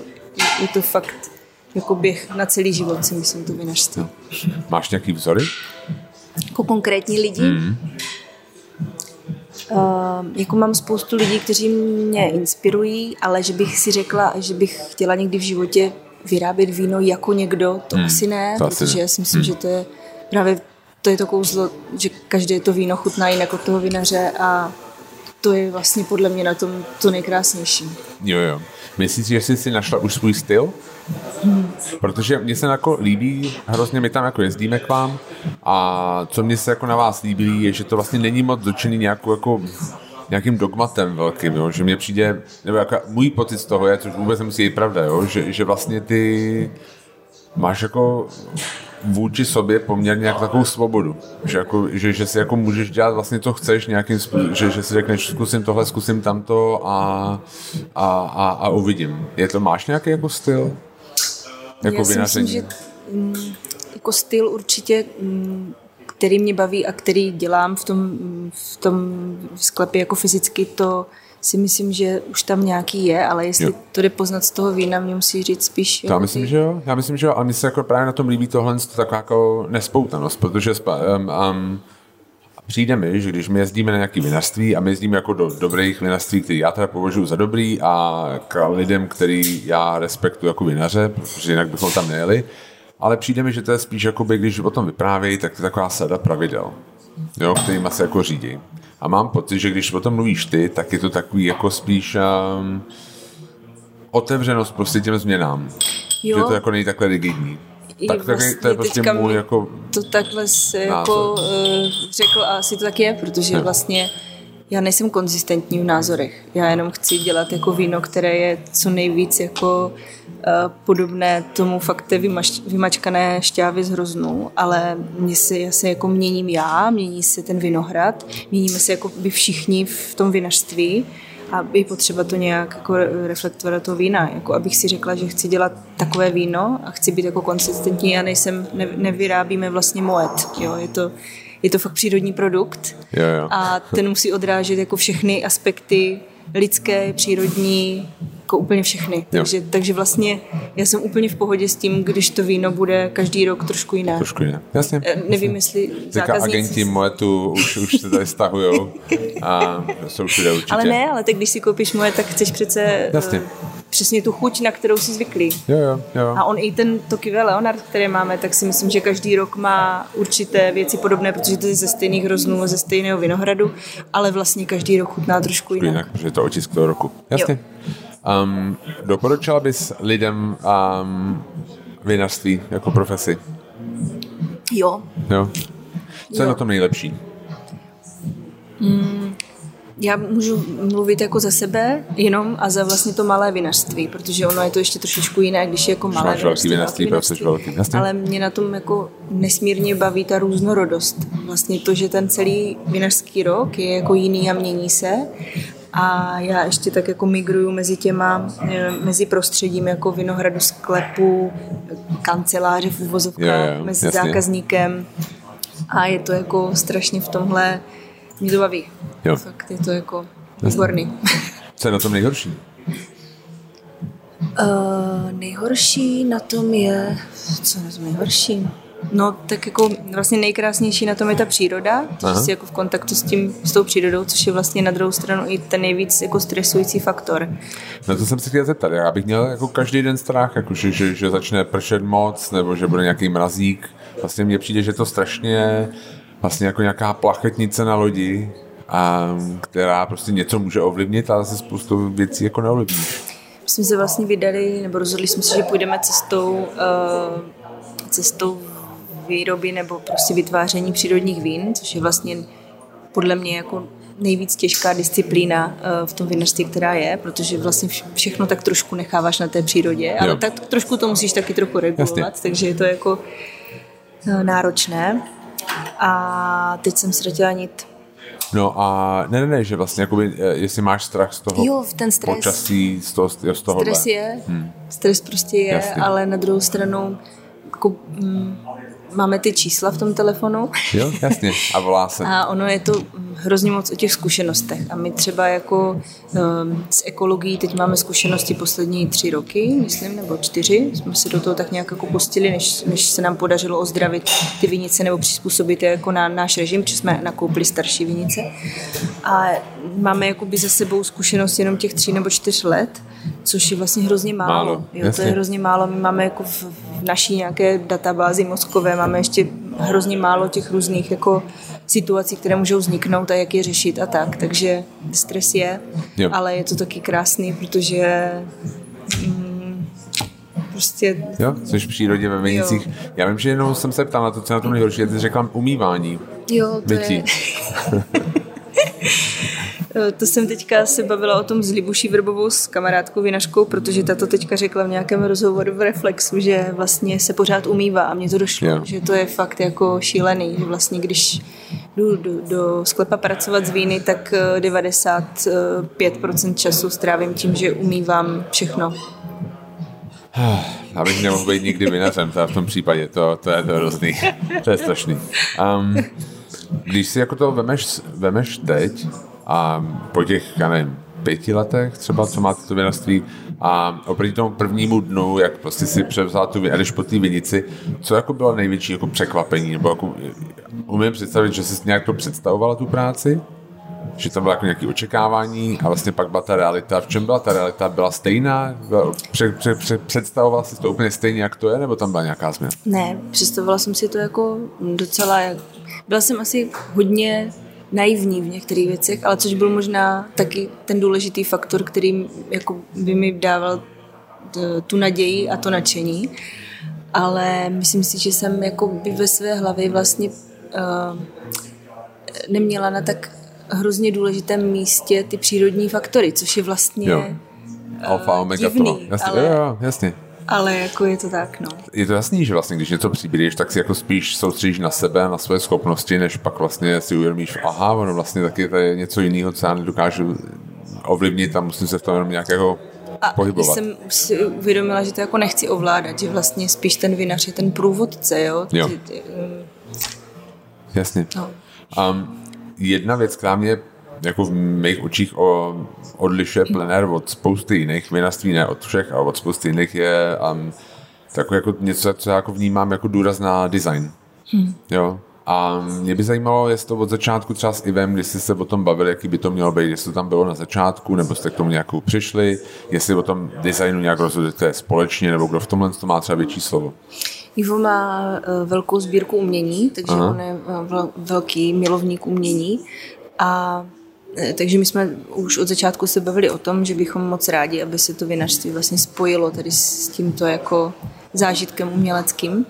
je to fakt jako běh na celý život, si myslím, to vinařství. Máš nějaký vzory? Jako konkrétní lidi. Mm. Uh, jako mám spoustu lidí, kteří mě inspirují, ale že bych si řekla, že bych chtěla někdy v životě vyrábět víno jako někdo, to hmm. asi ne, to protože asi já si myslím, hmm. že to je právě to je to kouzlo, že každé to víno chutná jinak od toho vinaře a to je vlastně podle mě na tom to nejkrásnější. Jo, jo. Myslíš, že jsi si našla už svůj styl? Protože mně se jako líbí, hrozně my tam jako jezdíme k vám a co mně se jako na vás líbí, je, že to vlastně není moc dočený nějakou jako nějakým dogmatem velkým, jo? že mně přijde, nebo jako můj pocit z toho je, což vůbec nemusí být pravda, jo? Že, že vlastně ty máš jako vůči sobě poměrně jako takovou svobodu. Že, jako, že, že si jako můžeš dělat vlastně, co chceš nějakým způsobem, že, že si řekneš, zkusím tohle, zkusím tamto a, a, a, a uvidím. Je to, máš nějaký jako styl? Jako Já si myslím, že mm, jako styl určitě mm, který mě baví a který dělám v tom, v tom sklepě jako fyzicky, to si myslím, že už tam nějaký je, ale jestli jo. to jde poznat z toho vína, mě musí říct spíš. Já myslím, ty... že jo, já myslím, že jo, a mně se jako právě na tom líbí tohle to taková jako nespoutanost, protože um, um, přijde mi, že když my jezdíme na nějaké vinařství a my jezdíme jako do dobrých vinařství, které já teda považuji za dobrý a k lidem, který já respektuji jako vinaře, protože jinak bychom tam nejeli, ale přijde mi, že to je spíš jako by, když o tom vyprávějí, tak to je taková sada pravidel, jo, kterýma se jako řídí. A mám pocit, že když o tom mluvíš ty, tak je to takový jako spíš um, otevřenost prostě těm změnám. Jo. Že to jako není takhle rigidní. Tak vlastně to je prostě můj jako To takhle se jako uh, řekl a asi to tak je, protože jo. vlastně já nejsem konzistentní v názorech. Já jenom chci dělat jako víno, které je co nejvíc jako uh, podobné tomu fakt té vymač, vymačkané šťávy z hroznů, ale mě se, já se jako měním já, mění se ten vinohrad, měníme se jako by všichni v tom vinařství a je potřeba to nějak jako reflektovat to vína, jako abych si řekla, že chci dělat takové víno a chci být jako konsistentní, já nejsem, ne, nevyrábíme vlastně moet, jo, je to je to fakt přírodní produkt. Jo, jo. a ten musí odrážet jako všechny aspekty lidské, přírodní, jako úplně všechny. Takže, takže vlastně já jsem úplně v pohodě s tím, když to víno bude každý rok trošku jiné. Trošku jiné, jasně. Eh, nevím, jasně. jestli zákazníci... agenti Moetu už, už se tady stahujou a jsou všude určitě. Ale ne, ale tak když si koupíš moje, tak chceš přece jasně. Uh, přesně tu chuť, na kterou jsi zvyklý. Jo, jo, jo. A on i ten Tokive Leonard, který máme, tak si myslím, že každý rok má určité věci podobné, protože to je ze stejných roznů, ze stejného vinohradu, ale vlastně každý rok chutná trošku jinak. Jinak, protože je to otisk toho roku. Jasně. Jo. Um, doporučila bys lidem um, vinařství jako profesi? Jo. Jo. Co jo. je na tom nejlepší? Mm, já můžu mluvit jako za sebe jenom a za vlastně to malé vinařství, protože ono je to ještě trošičku jiné, když je jako malé Máš vinařství, vinařství, vinařství, velký, jasně. ale mě na tom jako nesmírně baví ta různorodost. Vlastně to, že ten celý vinařský rok je jako jiný a mění se a já ještě tak jako migruju mezi těma, eh, mezi prostředím jako vinohradu, sklepu, kanceláře v uvozovkách, mezi jasně. zákazníkem a je to jako strašně v tomhle mě to baví. Jo. Fakt je to jako výborný. Co je na tom nejhorší? Uh, nejhorší na tom je, co je na tom nejhorší? No, tak jako vlastně nejkrásnější na tom je ta příroda, že jsi jako v kontaktu s tím, s tou přírodou, což je vlastně na druhou stranu i ten nejvíc jako stresující faktor. No to jsem si chtěl zeptat, já bych měl jako každý den strach, jako že, že, že začne pršet moc, nebo že bude nějaký mrazík. Vlastně mně přijde, že to strašně vlastně jako nějaká plachetnice na lodi, a, která prostě něco může ovlivnit, ale se spoustu věcí jako neovlivní. My jsme se vlastně vydali, nebo rozhodli jsme se, že půjdeme cestou, uh, cestou výroby nebo prostě vytváření přírodních vín, což je vlastně podle mě jako nejvíc těžká disciplína uh, v tom vinařství, která je, protože vlastně všechno tak trošku necháváš na té přírodě, ale jo. tak trošku to musíš taky trochu regulovat, Jasně. takže je to jako uh, náročné. A teď jsem ztratila nit. No a ne, ne, ne, že vlastně, jakoby, eh, jestli máš strach z toho jo, ten stres. počasí, z toho, z toho Stres je, hmm. stres prostě je, Jasně. ale na druhou stranu jako, mm, máme ty čísla v tom telefonu. Jo, jasně. A volá se. A ono je to hrozně moc o těch zkušenostech. A my třeba jako um, s ekologií teď máme zkušenosti poslední tři roky, myslím, nebo čtyři. Jsme se do toho tak nějak jako pustili, než, než se nám podařilo ozdravit ty vinice nebo přizpůsobit je jako na náš režim, protože jsme nakoupili starší vinice. A máme jakoby za sebou zkušenost jenom těch tří nebo čtyř let, což je vlastně hrozně málo. málo jo, to je hrozně málo. My máme jako v, v naší nějaké databázi mozkové, máme ještě hrozně málo těch různých jako situací, které můžou vzniknout a jak je řešit a tak. Takže stres je, jo. ale je to taky krásný, protože mm, prostě... Jo, jsi v přírodě ve Venicích. Já vím, že jenom jsem se ptal na to, co na tom nejhorší, ty řekla umývání. Jo, to Bytí. je... [LAUGHS] Eh, to jsem teďka se bavila o tom s Libuší Vrbovou s kamarádkou vinařkou, protože ta to teďka řekla v nějakém rozhovoru v Reflexu, že vlastně se pořád umývá a mně to došlo, yeah. že to je fakt jako šílený, že vlastně když jdu do, do sklepa pracovat z víny, tak 95% času strávím tím, že umývám všechno. [SIGHS] Abych nemohl být nikdy vinařem, v tom případě, to, to je to hrozný, to je strašný. Um, když si jako to vemeš, vemeš teď, a po těch, já nevím, pěti letech třeba, co máte to vinařství a oproti tomu prvnímu dnu, jak prostě si převzal tu jdeš po té vinici, co jako bylo největší jako překvapení, nebo jako umím představit, že jsi nějak to představovala tu práci, že tam bylo jako nějaké očekávání a vlastně pak byla ta realita. V čem byla ta realita? Byla stejná? Pře, pře, pře, představovala jsi to úplně stejně, jak to je, nebo tam byla nějaká změna? Ne, představovala jsem si to jako docela, byla jsem asi hodně naivní v některých věcech, ale což byl možná taky ten důležitý faktor, který jako by mi dával tu naději a to nadšení. Ale myslím si, že jsem jako by ve své hlavě vlastně uh, neměla na tak hrozně důležitém místě ty přírodní faktory, což je vlastně jo. Alfa, omega divný, to. Jasně, ale, jo, jasně. Ale jako je to tak, no. Je to jasný, že vlastně, když něco přibíríš, tak si jako spíš soustředíš na sebe, na své schopnosti, než pak vlastně si uvědomíš, aha, ono vlastně taky to je něco jiného, co já nedokážu ovlivnit a musím se v tom jenom nějakého a pohybovat. jsem si uvědomila, že to jako nechci ovládat, že vlastně spíš ten vinař je ten průvodce, jo? jo. Ty, ty, um... Jasně. No. Um, jedna věc, která mě jako v mých očích o, odlišuje plenér od spousty jiných vinařství, ne od všech, ale od spousty jiných je um, tak jako něco, co já jako vnímám jako důraz na design. Hmm. Jo, a mě by zajímalo, jestli to od začátku třeba s Ivem, když jste se o tom bavili, jaký by to mělo být, jestli to tam bylo na začátku, nebo jste k tomu nějakou přišli, jestli o tom designu nějak rozhodujete společně, nebo kdo v tomhle to má třeba větší slovo. Ivo má uh, velkou sbírku umění, takže Aha. on je uh, velký milovník umění a takže my jsme už od začátku se bavili o tom, že bychom moc rádi, aby se to vinařství vlastně spojilo tady s tímto jako zážitkem uměleckým.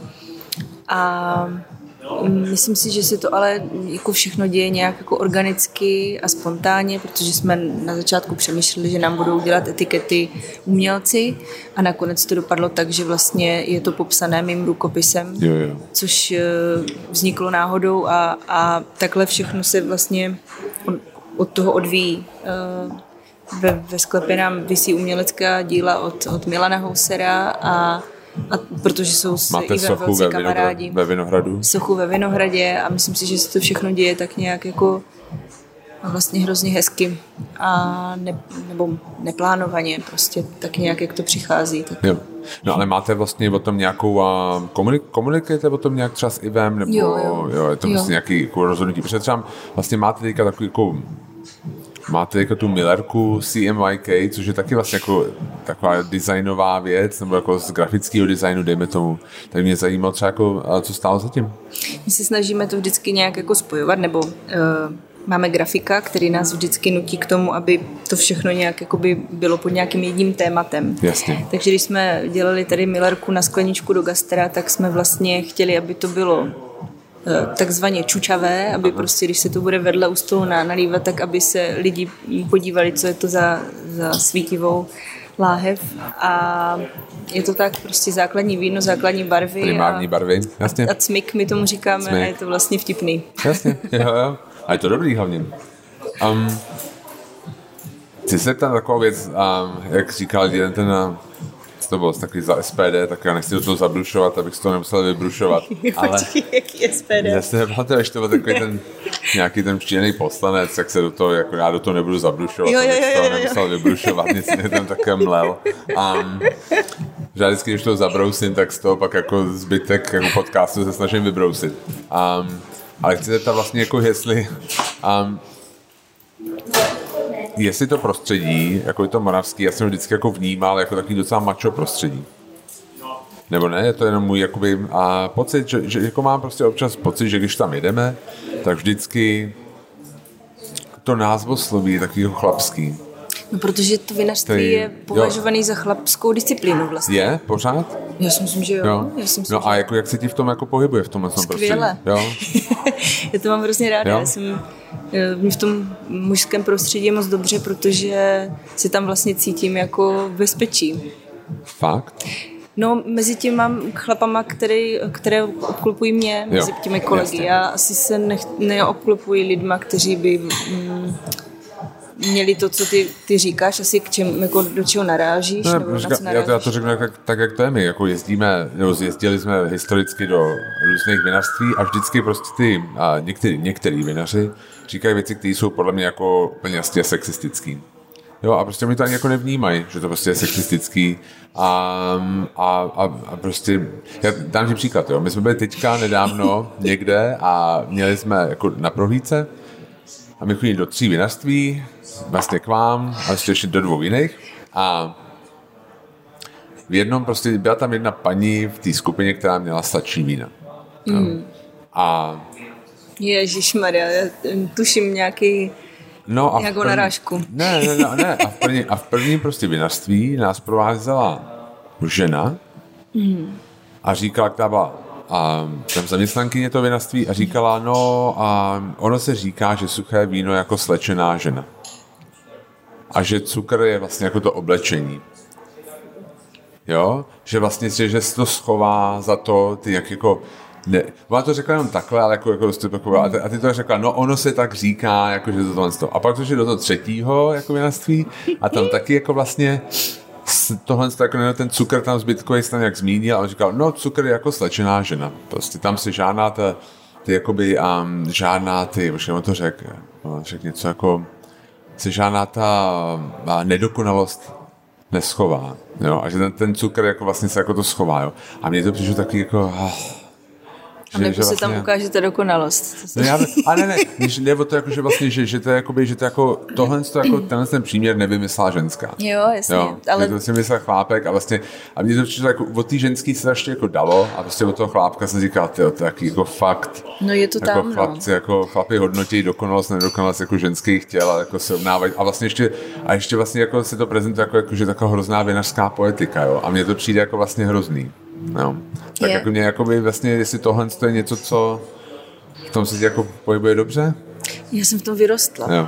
A myslím si, že se to ale jako všechno děje nějak jako organicky a spontánně, protože jsme na začátku přemýšleli, že nám budou dělat etikety umělci a nakonec to dopadlo tak, že vlastně je to popsané mým rukopisem, jo, jo. což eh, vzniklo náhodou a, a takhle všechno se vlastně od toho odvíjí. Eh, ve, ve sklepě nám vysí umělecká díla od, od Milana Housera a a protože jsou s Máte Ivem sochu ve, kamarádi. ve Vinohradu? Sochu ve Vinohradě a myslím si, že se to všechno děje tak nějak jako vlastně hrozně hezky a ne, nebo neplánovaně, prostě tak nějak, jak to přichází. Tak... Jo. No ale máte vlastně o tom nějakou, a komunik, komunikujete o tom nějak třeba s Ivem, nebo jo, jo. jo je to jo. vlastně nějaký jako rozhodnutí, protože třeba vlastně máte teďka takový jako máte jako tu Millerku CMYK, což je taky vlastně jako taková designová věc, nebo jako z grafického designu, dejme tomu. Tak mě zajímalo třeba jako, co stálo zatím. My se snažíme to vždycky nějak jako spojovat, nebo uh, máme grafika, který nás vždycky nutí k tomu, aby to všechno nějak jakoby bylo pod nějakým jedním tématem. Jasně. Takže když jsme dělali tady Millerku na skleničku do gastera, tak jsme vlastně chtěli, aby to bylo Eh, takzvaně čučavé, aby prostě, když se to bude vedle u stolu nalívat, tak aby se lidi podívali, co je to za, za svítivou láhev a je to tak prostě základní víno, základní barvy. Primární a, barvy, jasně. A, a cmik my tomu říkáme cmik. a je to vlastně vtipný. Jasně, jo, jo. A je to dobrý hlavně. Um, chci se tam takovou věc, um, jak říkal jeden ten to bylo takový za SPD, tak já nechci do toho zabrušovat, abych z toho nemusel vybrušovat. [LAUGHS] ale Počkej, jaký SPD? Já nepamatuju, že to byl takový ten nějaký ten příjemný poslanec, tak se do toho, jako já do toho nebudu zabrušovat, jo, jo, jo, abych toho nemusel vybrušovat, nic mě tam také mlel. Um, že vždycky, když to zabrousím, tak z toho pak jako zbytek jako podcastu se snažím vybrousit. Um, ale chci zeptat vlastně jako jestli um, jestli to prostředí, jako je to moravský, já jsem vždycky jako vnímal jako takový docela macho prostředí. Nebo ne, je to jenom můj jakoby, a pocit, že, že jako mám prostě občas pocit, že když tam jedeme, tak vždycky to názvosloví je takový chlapský. No, protože to vinařství je považovaný jo. za chlapskou disciplínu vlastně. Je? Pořád? Já si myslím, že jo. jo. Já si myslím, no a jako, jak se ti v tom jako pohybuje v tomhle Skvěle. prostředí? Jo? [LAUGHS] Já to mám hrozně ráda. Jo? Já jsem eh, v tom mužském prostředí moc dobře, protože si tam vlastně cítím jako bezpečí. Fakt? No, mezi tím mám chlapama, který, které obklupují mě, mezi jo, těmi kolegy. Jasně. Já asi se nech, neobklupuji lidma, kteří by mm, měli to, co ty, ty říkáš, asi k čem, jako do čeho narážíš? Ne, nebo říká, na já, to, já to řeknu tak, tak, jak to je my, jako jezdíme, nebo jezdili jsme historicky do různých vinařství a vždycky prostě ty, a některý, některý vinaři říkají věci, které jsou podle mě jako úplně jasně sexistický. Jo, a prostě mi to ani jako nevnímají, že to prostě je sexistický a, a, a, a prostě, já dám ti příklad, jo, my jsme byli teďka nedávno někde a měli jsme jako na prohlídce a my chodili do tří vinařství, vlastně k vám a ještě do dvou jiných a v jednom prostě byla tam jedna paní v té skupině, která měla stačí vína. Mm. A Ježíš Maria, já tuším nějaký No a Nějakou první, narážku. Ne, ne, ne, ne. A v první, a v prvním prostě vinařství nás provázela žena mm. a říkala, která byla a tam zaměstnankyně to vinařství a říkala, no a ono se říká, že suché víno je jako slečená žena. A že cukr je vlastně jako to oblečení. Jo? Že vlastně, že se to schová za to, ty jak jako ne, ona to řekla jenom takhle, ale jako, jako prostě takové, a, ty, a ty to řekla, no ono se tak říká, jako že to tohle to. A pak to do toho třetího jako vinařství a tam taky jako vlastně tohle jako ten cukr tam zbytkový stan jak zmínil a on říkal, no cukr je jako slečená žena. Prostě tam si žádná ta, ty jakoby, um, žádná ty, už to řek, no, řek něco jako, se žádná ta nedokonalost neschová. Jo? A že ten, ten cukr jako vlastně se jako to schová. Jo? A mně to přišlo taky jako, ah, a nebo se vlastně... tam ukážete dokonalost. No já, a ne, ne, nebo to jako, že vlastně, že, že to je jakoby, že to jako, tohle, to jako, tenhle ten příměr nevymyslela ženská. Jo, jasně. Jo, ale... To si myslel chlápek a vlastně, a mě to přišlo jako, od té ženský se ještě jako dalo a prostě od toho chlápka jsem říkal, tyjo, to je jako fakt. No je to jako tam, chlapci, no. jako chlapy hodnotí dokonalost, nedokonalost jako ženských těl a jako se obnávají. A vlastně ještě, a ještě vlastně jako se to prezentuje jako, jako že taková hrozná vinařská poetika, jo. A mně to přijde jako vlastně hrozný. No. Tak je. jako mě jakoby vlastně, jestli tohle je něco, co v tom se jako pohybuje dobře? Já jsem v tom vyrostla. Jo.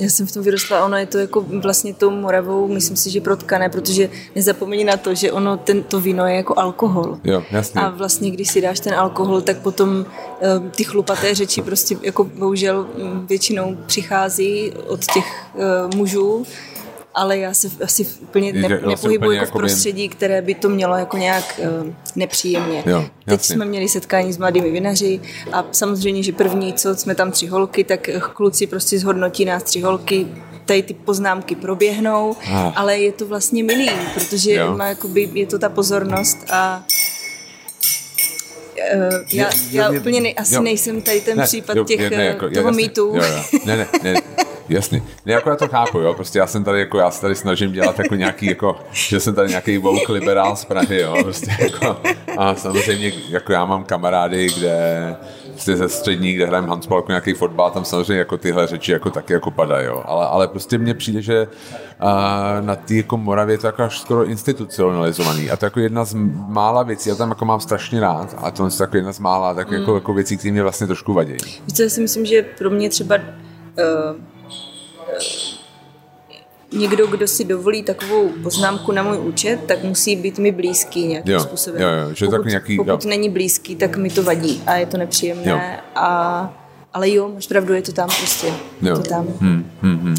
Já jsem v tom vyrostla, ono je to jako vlastně tou Moravou, myslím si, že protkané, protože nezapomeň na to, že ono, ten, to víno je jako alkohol. Jo, jasně. A vlastně, když si dáš ten alkohol, tak potom uh, ty chlupaté řeči prostě jako bohužel většinou přichází od těch uh, mužů, ale já se asi úplně ne, nepohybuji jako v prostředí, které by to mělo jako nějak uh, nepříjemně. Jo, Teď jsme měli setkání s mladými vinaři a samozřejmě, že první, co jsme tam tři holky, tak kluci prostě zhodnotí nás tři holky, tady ty poznámky proběhnou, ah. ale je to vlastně milý, protože má, jakoby, je to ta pozornost a Uh, já, já úplně ne, asi jo. nejsem tady ten ne, případ jo, těch, ne, jako, toho mýtu. Ne, ne, ne, [LAUGHS] Jasně. Ne, jako já to chápu, jo. Prostě já jsem tady, jako já se tady snažím dělat jako nějaký, jako, že jsem tady nějaký woke liberál z Prahy, jo. Prostě jako, a samozřejmě, jako já mám kamarády, kde prostě ze střední, kde hrajeme handball, jako nějaký fotbal, tam samozřejmě jako tyhle řeči jako taky jako padají, jo. Ale, ale prostě mně přijde, že a na té jako Moravě je to jako až skoro institucionalizovaný. A to jako jedna z mála věcí, já tam jako mám strašně rád, a to je jako jedna z mála tak jako, mm. jako věcí, které mě vlastně trošku vadí. Víte, já si myslím, že pro mě třeba uh, někdo, kdo si dovolí takovou poznámku na můj účet, tak musí být mi blízký nějakým jo, způsobem. Jo, jo, že pokud, tak nějaký, pokud jo. není blízký, tak mi to vadí a je to nepříjemné. Jo. A, ale jo, máš pravdu, je to tam prostě. Jo. Je to tam. Hmm, hmm, hmm.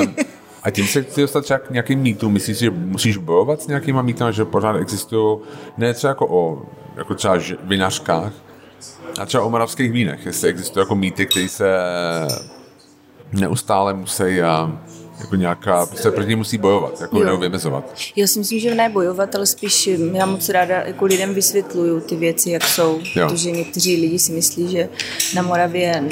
um, A tím se chci dostat třeba k nějakým mýtům. Myslíš si, že musíš bojovat s nějakýma mýtami, že pořád existují, ne třeba jako o jako třeba vinařkách, a třeba o moravských vínech, jestli existují jako mýty, které se neustále musí a jako nějaká, se proti musí bojovat, jako jo. vymezovat. Já si myslím, že ne bojovat, ale spíš já moc ráda jako lidem vysvětluju ty věci, jak jsou, jo. protože někteří lidi si myslí, že na Moravě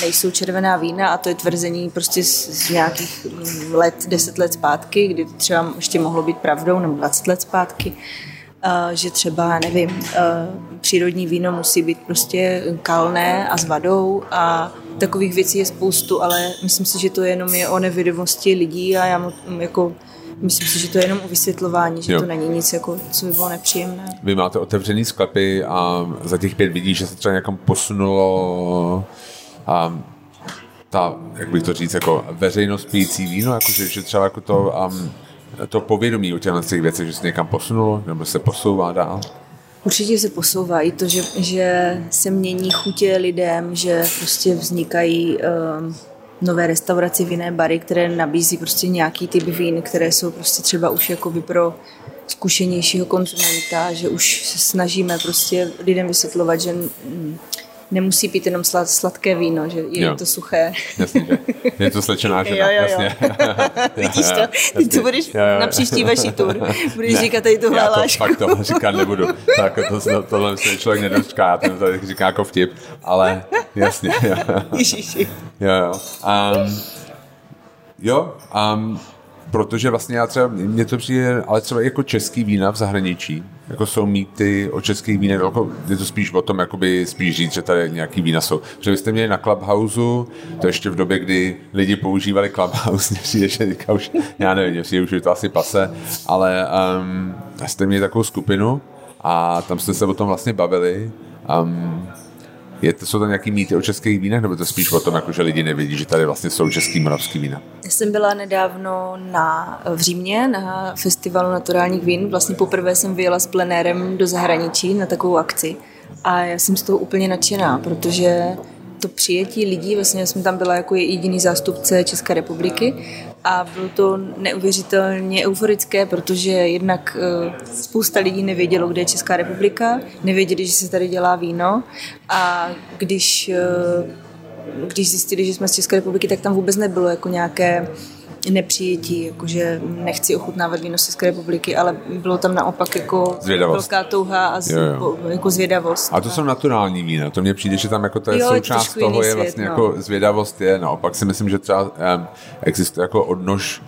nejsou červená vína a to je tvrzení prostě z, z nějakých let, deset let zpátky, kdy to třeba ještě mohlo být pravdou, nebo 20 let zpátky že třeba, nevím, přírodní víno musí být prostě kalné a s vadou a takových věcí je spoustu, ale myslím si, že to jenom je o nevědomosti lidí a já jako Myslím si, že to je jenom o vysvětlování, že jo. to není nic, jako, co by bylo nepříjemné. Vy máte otevřený sklepy a za těch pět lidí, že se třeba někam posunulo a ta, jak bych to říct, jako veřejnost pijící víno, jako že, že třeba jako to um, to povědomí o těchto těch věcech, že se někam posunulo, nebo se posouvá dál? Určitě se posouvá i to, že, že se mění chutě lidem, že prostě vznikají um, nové restaurace, vinné bary, které nabízí prostě nějaký typ vín, které jsou prostě třeba už jakoby pro zkušenějšího konzumenta, že už se snažíme prostě lidem vysvětlovat, že nemusí pít jenom slad, sladké víno, že je jo. to suché. Jasně, že je to slečená [LAUGHS] žena, jo, jo, jo. jasně. [LAUGHS] Vidíš to? [LAUGHS] Ty to budeš jo, jo. na příští vaší tur, budeš ne, říkat tady tohle já to, fakt to říkat nebudu. Tak to, to, tohle se člověk nedočká, to tady říká jako vtip, ale jasně. Jo. Ježiši. Jo, jo. Um, jo, um, protože vlastně já třeba, mně to přijde, ale třeba jako český vína v zahraničí, jako jsou mýty o českých vínech, jako je to spíš o tom, jakoby spíš říct, že tady nějaký vína jsou. Protože vy jste měli na Clubhouse, to ještě v době, kdy lidi používali Clubhouse, [LAUGHS] přijde, že teďka už, já nevím, jestli už je to asi pase, ale um, jste měli takovou skupinu a tam jste se o tom vlastně bavili. Um, je, to, jsou to nějaký mýty o českých vínech, nebo to spíš o tom, jako, že lidi nevědí, že tady vlastně jsou český moravský vína? Já jsem byla nedávno na, v Římě na festivalu naturálních vín. Vlastně poprvé jsem vyjela s plenérem do zahraničí na takovou akci. A já jsem z toho úplně nadšená, protože to přijetí lidí, vlastně jsem tam byla jako jediný zástupce České republiky a bylo to neuvěřitelně euforické, protože jednak eh, spousta lidí nevědělo, kde je Česká republika, nevěděli, že se tady dělá víno a když eh, když zjistili, že jsme z České republiky, tak tam vůbec nebylo jako nějaké nepřijetí, jakože nechci ochutnávat víno z České republiky, ale bylo tam naopak jako zvědavost. velká touha a z, jo, jo. jako zvědavost. A to jsou naturální vína, to mně přijde, že tam jako to je jo, součást toho je vlastně svět, jako no. zvědavost je, naopak si myslím, že třeba um, existuje jako odnož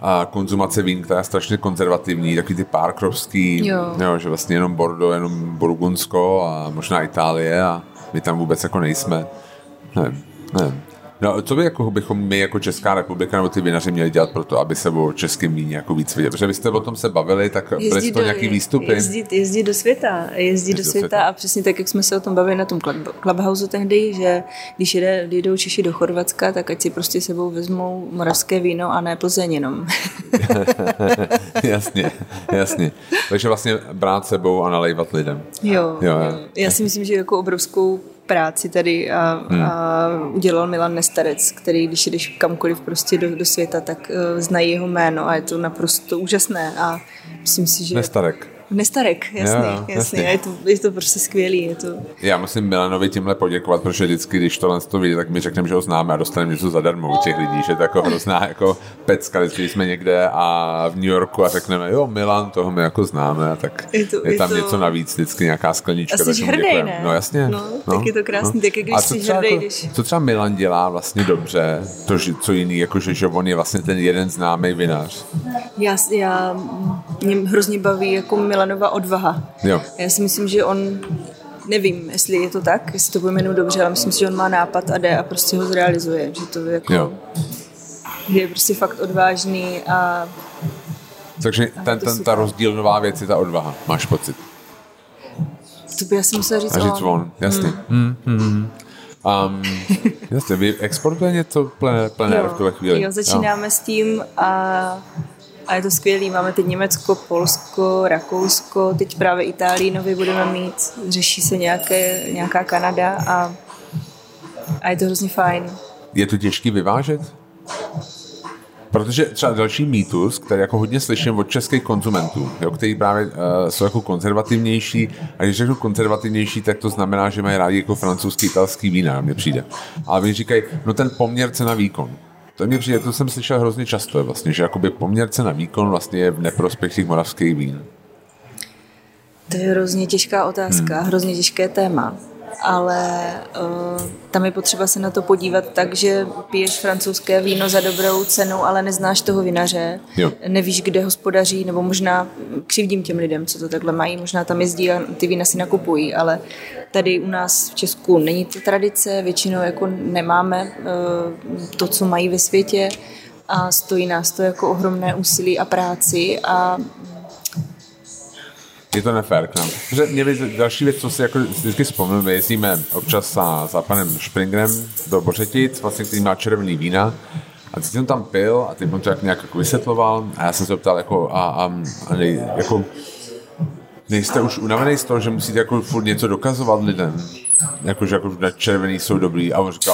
a konzumace vín, která je strašně konzervativní, takový ty párkrovský, jo. Jo, že vlastně jenom Bordeaux, jenom Burgundsko a možná Itálie a my tam vůbec jako nejsme. Nevím, nevím. No, co by jako bychom my jako Česká republika nebo ty vinaři měli dělat pro to, aby se o českém víně jako víc viděli? Protože vy jste o tom se bavili, tak byly to nějaký výstupy? Jezdit, jezdit do světa, jezdit do světa, světa a přesně tak, jak jsme se o tom bavili na tom Clubhouse tehdy, že když jde, jdou Češi do Chorvatska, tak ať si prostě sebou vezmou moravské víno a ne Plzeň jenom. [LAUGHS] jasně, jasně. Takže vlastně brát sebou a nalejvat lidem. Jo, jo, jo. Já si myslím, že jako obrovskou práci tady a, hmm. a udělal Milan Nestarec, který když jdeš kamkoliv prostě do, do světa, tak uh, znají jeho jméno a je to naprosto úžasné a myslím si, že... Nestarek. Nestarek, jasný, jo, jasný. jasný. A je to, je to prostě skvělý. Je to... Já musím Milanovi tímhle poděkovat, protože vždycky, když tohle to vidí, tak mi řekneme, že ho známe a dostaneme něco zadarmo u těch lidí, že to jako hrozná jako pecka, když jsme někde a v New Yorku a řekneme, jo, Milan, toho my jako známe, a tak je, to, je tam je to... něco navíc, vždycky nějaká sklenička. A jsi hrdý, ne? No jasně. No, no, tak je to krásný, no. tak když a co jsi hrdý, jako, když... Co třeba Milan dělá vlastně dobře, to, že, co jiný, jako že, že on je vlastně ten jeden známý vinař? Já, já mě hrozně baví jako Milanova odvaha Jo. Já si myslím, že on nevím, jestli je to tak, jestli to pojmenu dobře, ale myslím si, že on má nápad a jde a prostě ho zrealizuje, že to jako jo. je prostě fakt odvážný a takže ten, ten, ta rozdílnová věc je ta odvaha, máš pocit? To by asi musel říct, a říct on. on. Jasně. Hmm. Hmm, hmm. Um, jasně, vy exportuje něco plené, v tuhle chvíli? Jo, začínáme jo. s tím a a je to skvělý. Máme teď Německo, Polsko, Rakousko, teď právě Itálii nově budeme mít. Řeší se nějaké, nějaká Kanada a, a je to hrozně fajn. Je to těžký vyvážet? Protože třeba další mýtus, který jako hodně slyším od českých konzumentů, jo, který právě uh, jsou jako konzervativnější, a když řeknu konzervativnější, tak to znamená, že mají rádi jako francouzský, italský vína, mně přijde. Ale oni říkají, no ten poměr cena výkon. To mě přijde, to jsem slyšel hrozně často, vlastně, že jakoby poměr cena výkon vlastně je v neprospěch těch moravských vín. To je hrozně těžká otázka, hmm. hrozně těžké téma ale uh, tam je potřeba se na to podívat tak, že piješ francouzské víno za dobrou cenu, ale neznáš toho vinaře, jo. nevíš, kde hospodaří, nebo možná křivdím těm lidem, co to takhle mají, možná tam jezdí a ty vína si nakupují, ale tady u nás v Česku není to tradice, většinou jako nemáme uh, to, co mají ve světě. A stojí nás to jako ohromné úsilí a práci a je to nefér k nám. Protože mě další věc, co si jako vždycky vzpomínám, my jezdíme občas za, za panem Springrem do Bořetic, vlastně, který má červený vína. A teď jsem tam pil a teď on to jak nějak jako vysvětloval. A já jsem se ptal jako a, a, a nej, jako nejste už unavený z toho, že musíte jako furt něco dokazovat lidem jako, že jako na červený jsou dobrý a on říká,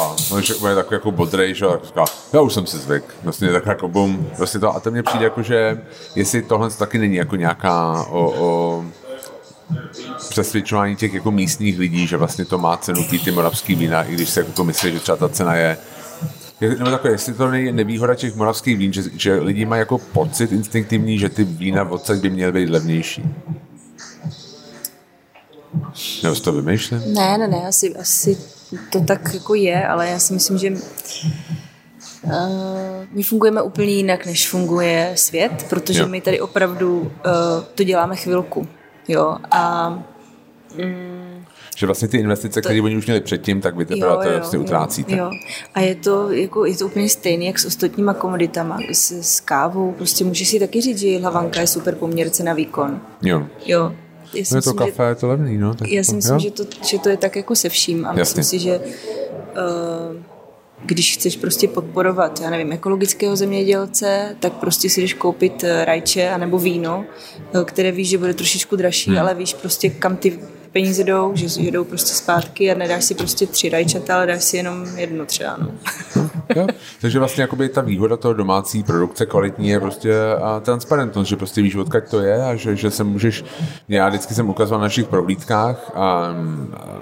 on je takový jako bodrej, že a říká, já už jsem si zvyk, vlastně tak jako bum, vlastně to, a to mně přijde jako, že jestli tohle taky není jako nějaká o, o přesvědčování těch jako místních lidí, že vlastně to má cenu ty, ty moravský vína, i když se jako myslí, že třeba ta cena je nebo takové, jestli to není nevýhoda těch moravských vín, že, že lidi mají jako pocit instinktivní, že ty vína odsaď by měly být levnější. Nebo to vymýšlím? Ne, ne, ne, asi, asi to tak jako je, ale já si myslím, že uh, my fungujeme úplně jinak, než funguje svět, protože jo. my tady opravdu uh, to děláme chvilku. Jo, a mm, že vlastně ty investice, které oni už měli předtím, tak vy teprve to vlastně utrácíte. Jo. A je to, jako, je to úplně stejné, jak s ostatníma komoditama, s, s kávou. Prostě můžeš si taky říct, že hlavanka je super poměrce na výkon. Jo. Jo, já si je to kafe, že, je to levný, no. Tak já si myslím, že to, že to je tak jako se vším a Jasně. myslím si, že uh, když chceš prostě podporovat, já nevím, ekologického zemědělce, tak prostě si jdeš koupit eh, rajče anebo víno, eh, které víš, že bude trošičku dražší, hmm. ale víš prostě, kam ty peníze jdou, že jedou prostě zpátky a nedáš si prostě tři rajčata, ale dáš si jenom jedno třeba. No. jo. Takže vlastně jakoby ta výhoda toho domácí produkce kvalitní je prostě a transparentnost, že prostě víš, odkud to je a že, že se můžeš, já vždycky jsem ukazoval na našich prohlídkách a, a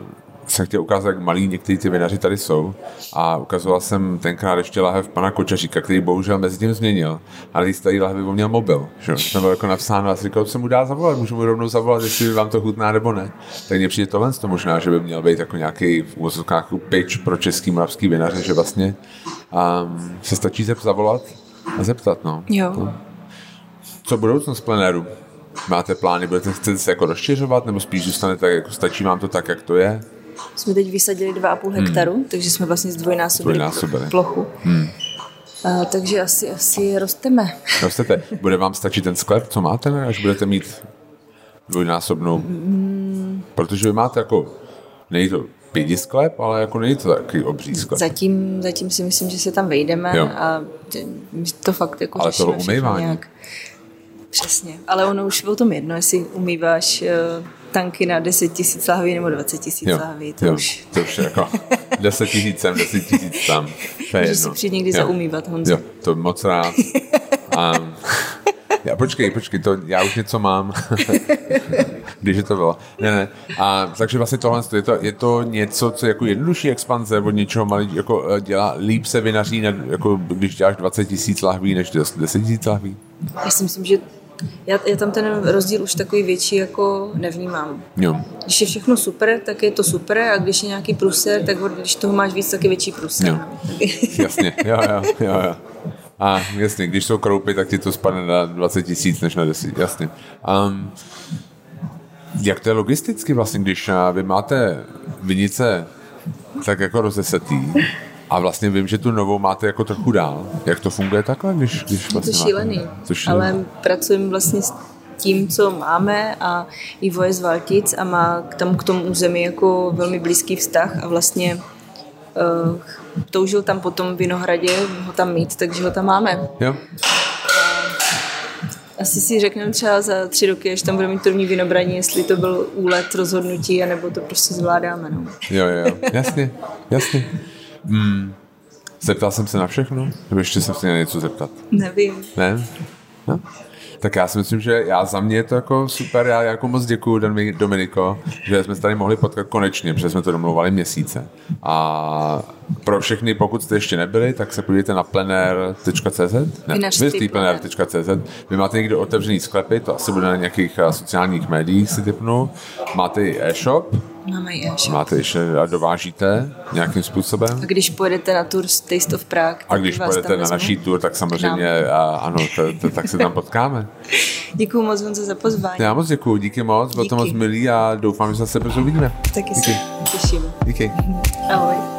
jsem chtěl ukázat, jak malí někteří ty vinaři tady jsou a ukazoval jsem tenkrát ještě lahev pana Kočaříka, který bohužel mezi tím změnil, ale z tady lahvy měl mobil, že tam bylo jako napsáno a říkal, co mu dá zavolat, můžu mu rovnou zavolat, jestli vám to chutná nebo ne. Tak mně přijde tohle to možná, že by měl být jako nějaký v úvozovkách pitch pro český moravský vinaře, že vlastně um, se stačí se zavolat a zeptat, no. Jo. To. Co budoucnost plenéru? Máte plány, budete chcete se jako rozšiřovat, nebo spíš zůstanete, jako stačí vám to tak, jak to je? Jsme teď vysadili 2,5 hmm. hektaru, takže jsme vlastně zdvojnásobili plochu. Hmm. A, takže asi, asi rosteme. Rostete. Bude vám stačit ten sklep, co máte, ne? až budete mít dvojnásobnou? Hmm. Protože vy máte jako, není to pěti sklep, ale jako není to takový obří sklep. Zatím, zatím si myslím, že se tam vejdeme jo. a to fakt jako Ale to umývání. Nějak. Přesně, ale ono už o tom jedno, jestli umýváš uh, tanky na 10 tisíc lahví nebo 20 tisíc lahví. To, jo, už... to už je jako 10 tisíc sem, 10 tisíc tam. To je Můžeš si přijít někdy jo. zaumývat, Honzo. Jo, to moc rád. [LAUGHS] Um, já, počkej, počkej, to, já už něco mám. [LAUGHS] Když je to bylo. Ne, ne. A, takže vlastně tohle je to, je to něco, co je jako jednodušší expanze od něčeho malý, jako eh, dělá, líp se vynaří, jako když děláš 20 tisíc lahví, než 10 tisíc lahví? Já si myslím, že já, já tam ten rozdíl už takový větší jako nevnímám. Jo. Když je všechno super, tak je to super a když je nějaký pruser, tak když toho máš víc, tak je větší pruser. Jo. Jasně, jo, jo, jo, jo. A jasně, když jsou kroupy, tak ti to spadne na 20 tisíc než na 10, jasně. Um, jak to je logisticky vlastně, když vy máte vinice tak jako rozesetý, a vlastně vím, že tu novou máte jako trochu dál. Jak to funguje takhle, když, když vlastně to šílený. Máte, to šílený. Ale pracujeme vlastně s tím, co máme a Ivo je z Valtic a má tam k tomu území jako velmi blízký vztah a vlastně uh, toužil tam po tom Vinohradě ho tam mít, takže ho tam máme. Jo. Asi si řekneme třeba za tři roky, až tam budeme mít první vinobraní, jestli to byl úlet rozhodnutí, anebo to prostě zvládáme. No. Jo, jo, jasně, jasně. Hmm. Zeptal jsem se na všechno? Nebo ještě jsem se měl něco zeptat? Nevím. Ne? No? Tak já si myslím, že já za mě je to jako super, já jako moc děkuji Dominiko, že jsme se tady mohli potkat konečně, protože jsme to domluvali měsíce. A pro všechny, pokud jste ještě nebyli, tak se podívejte na plenér.cz ne, plenér.cz Vy máte někdo otevřený sklepy, to asi bude na nějakých eh, sociálních médiích, si typnu. Máte i e-shop, Máme e-shop. Máte ještě a dovážíte nějakým způsobem? A když pojedete na tour Taste of Prague, A když pojedete na naší tour, tak samozřejmě a, ano, to, to, tak se tam potkáme. [LAUGHS] Děkuji moc Honzo za pozvání. Já moc děkuji, díky moc, bylo to moc milý a doufám, že se zase brzy uvidíme. Taky se těším. Díky. Ahoj.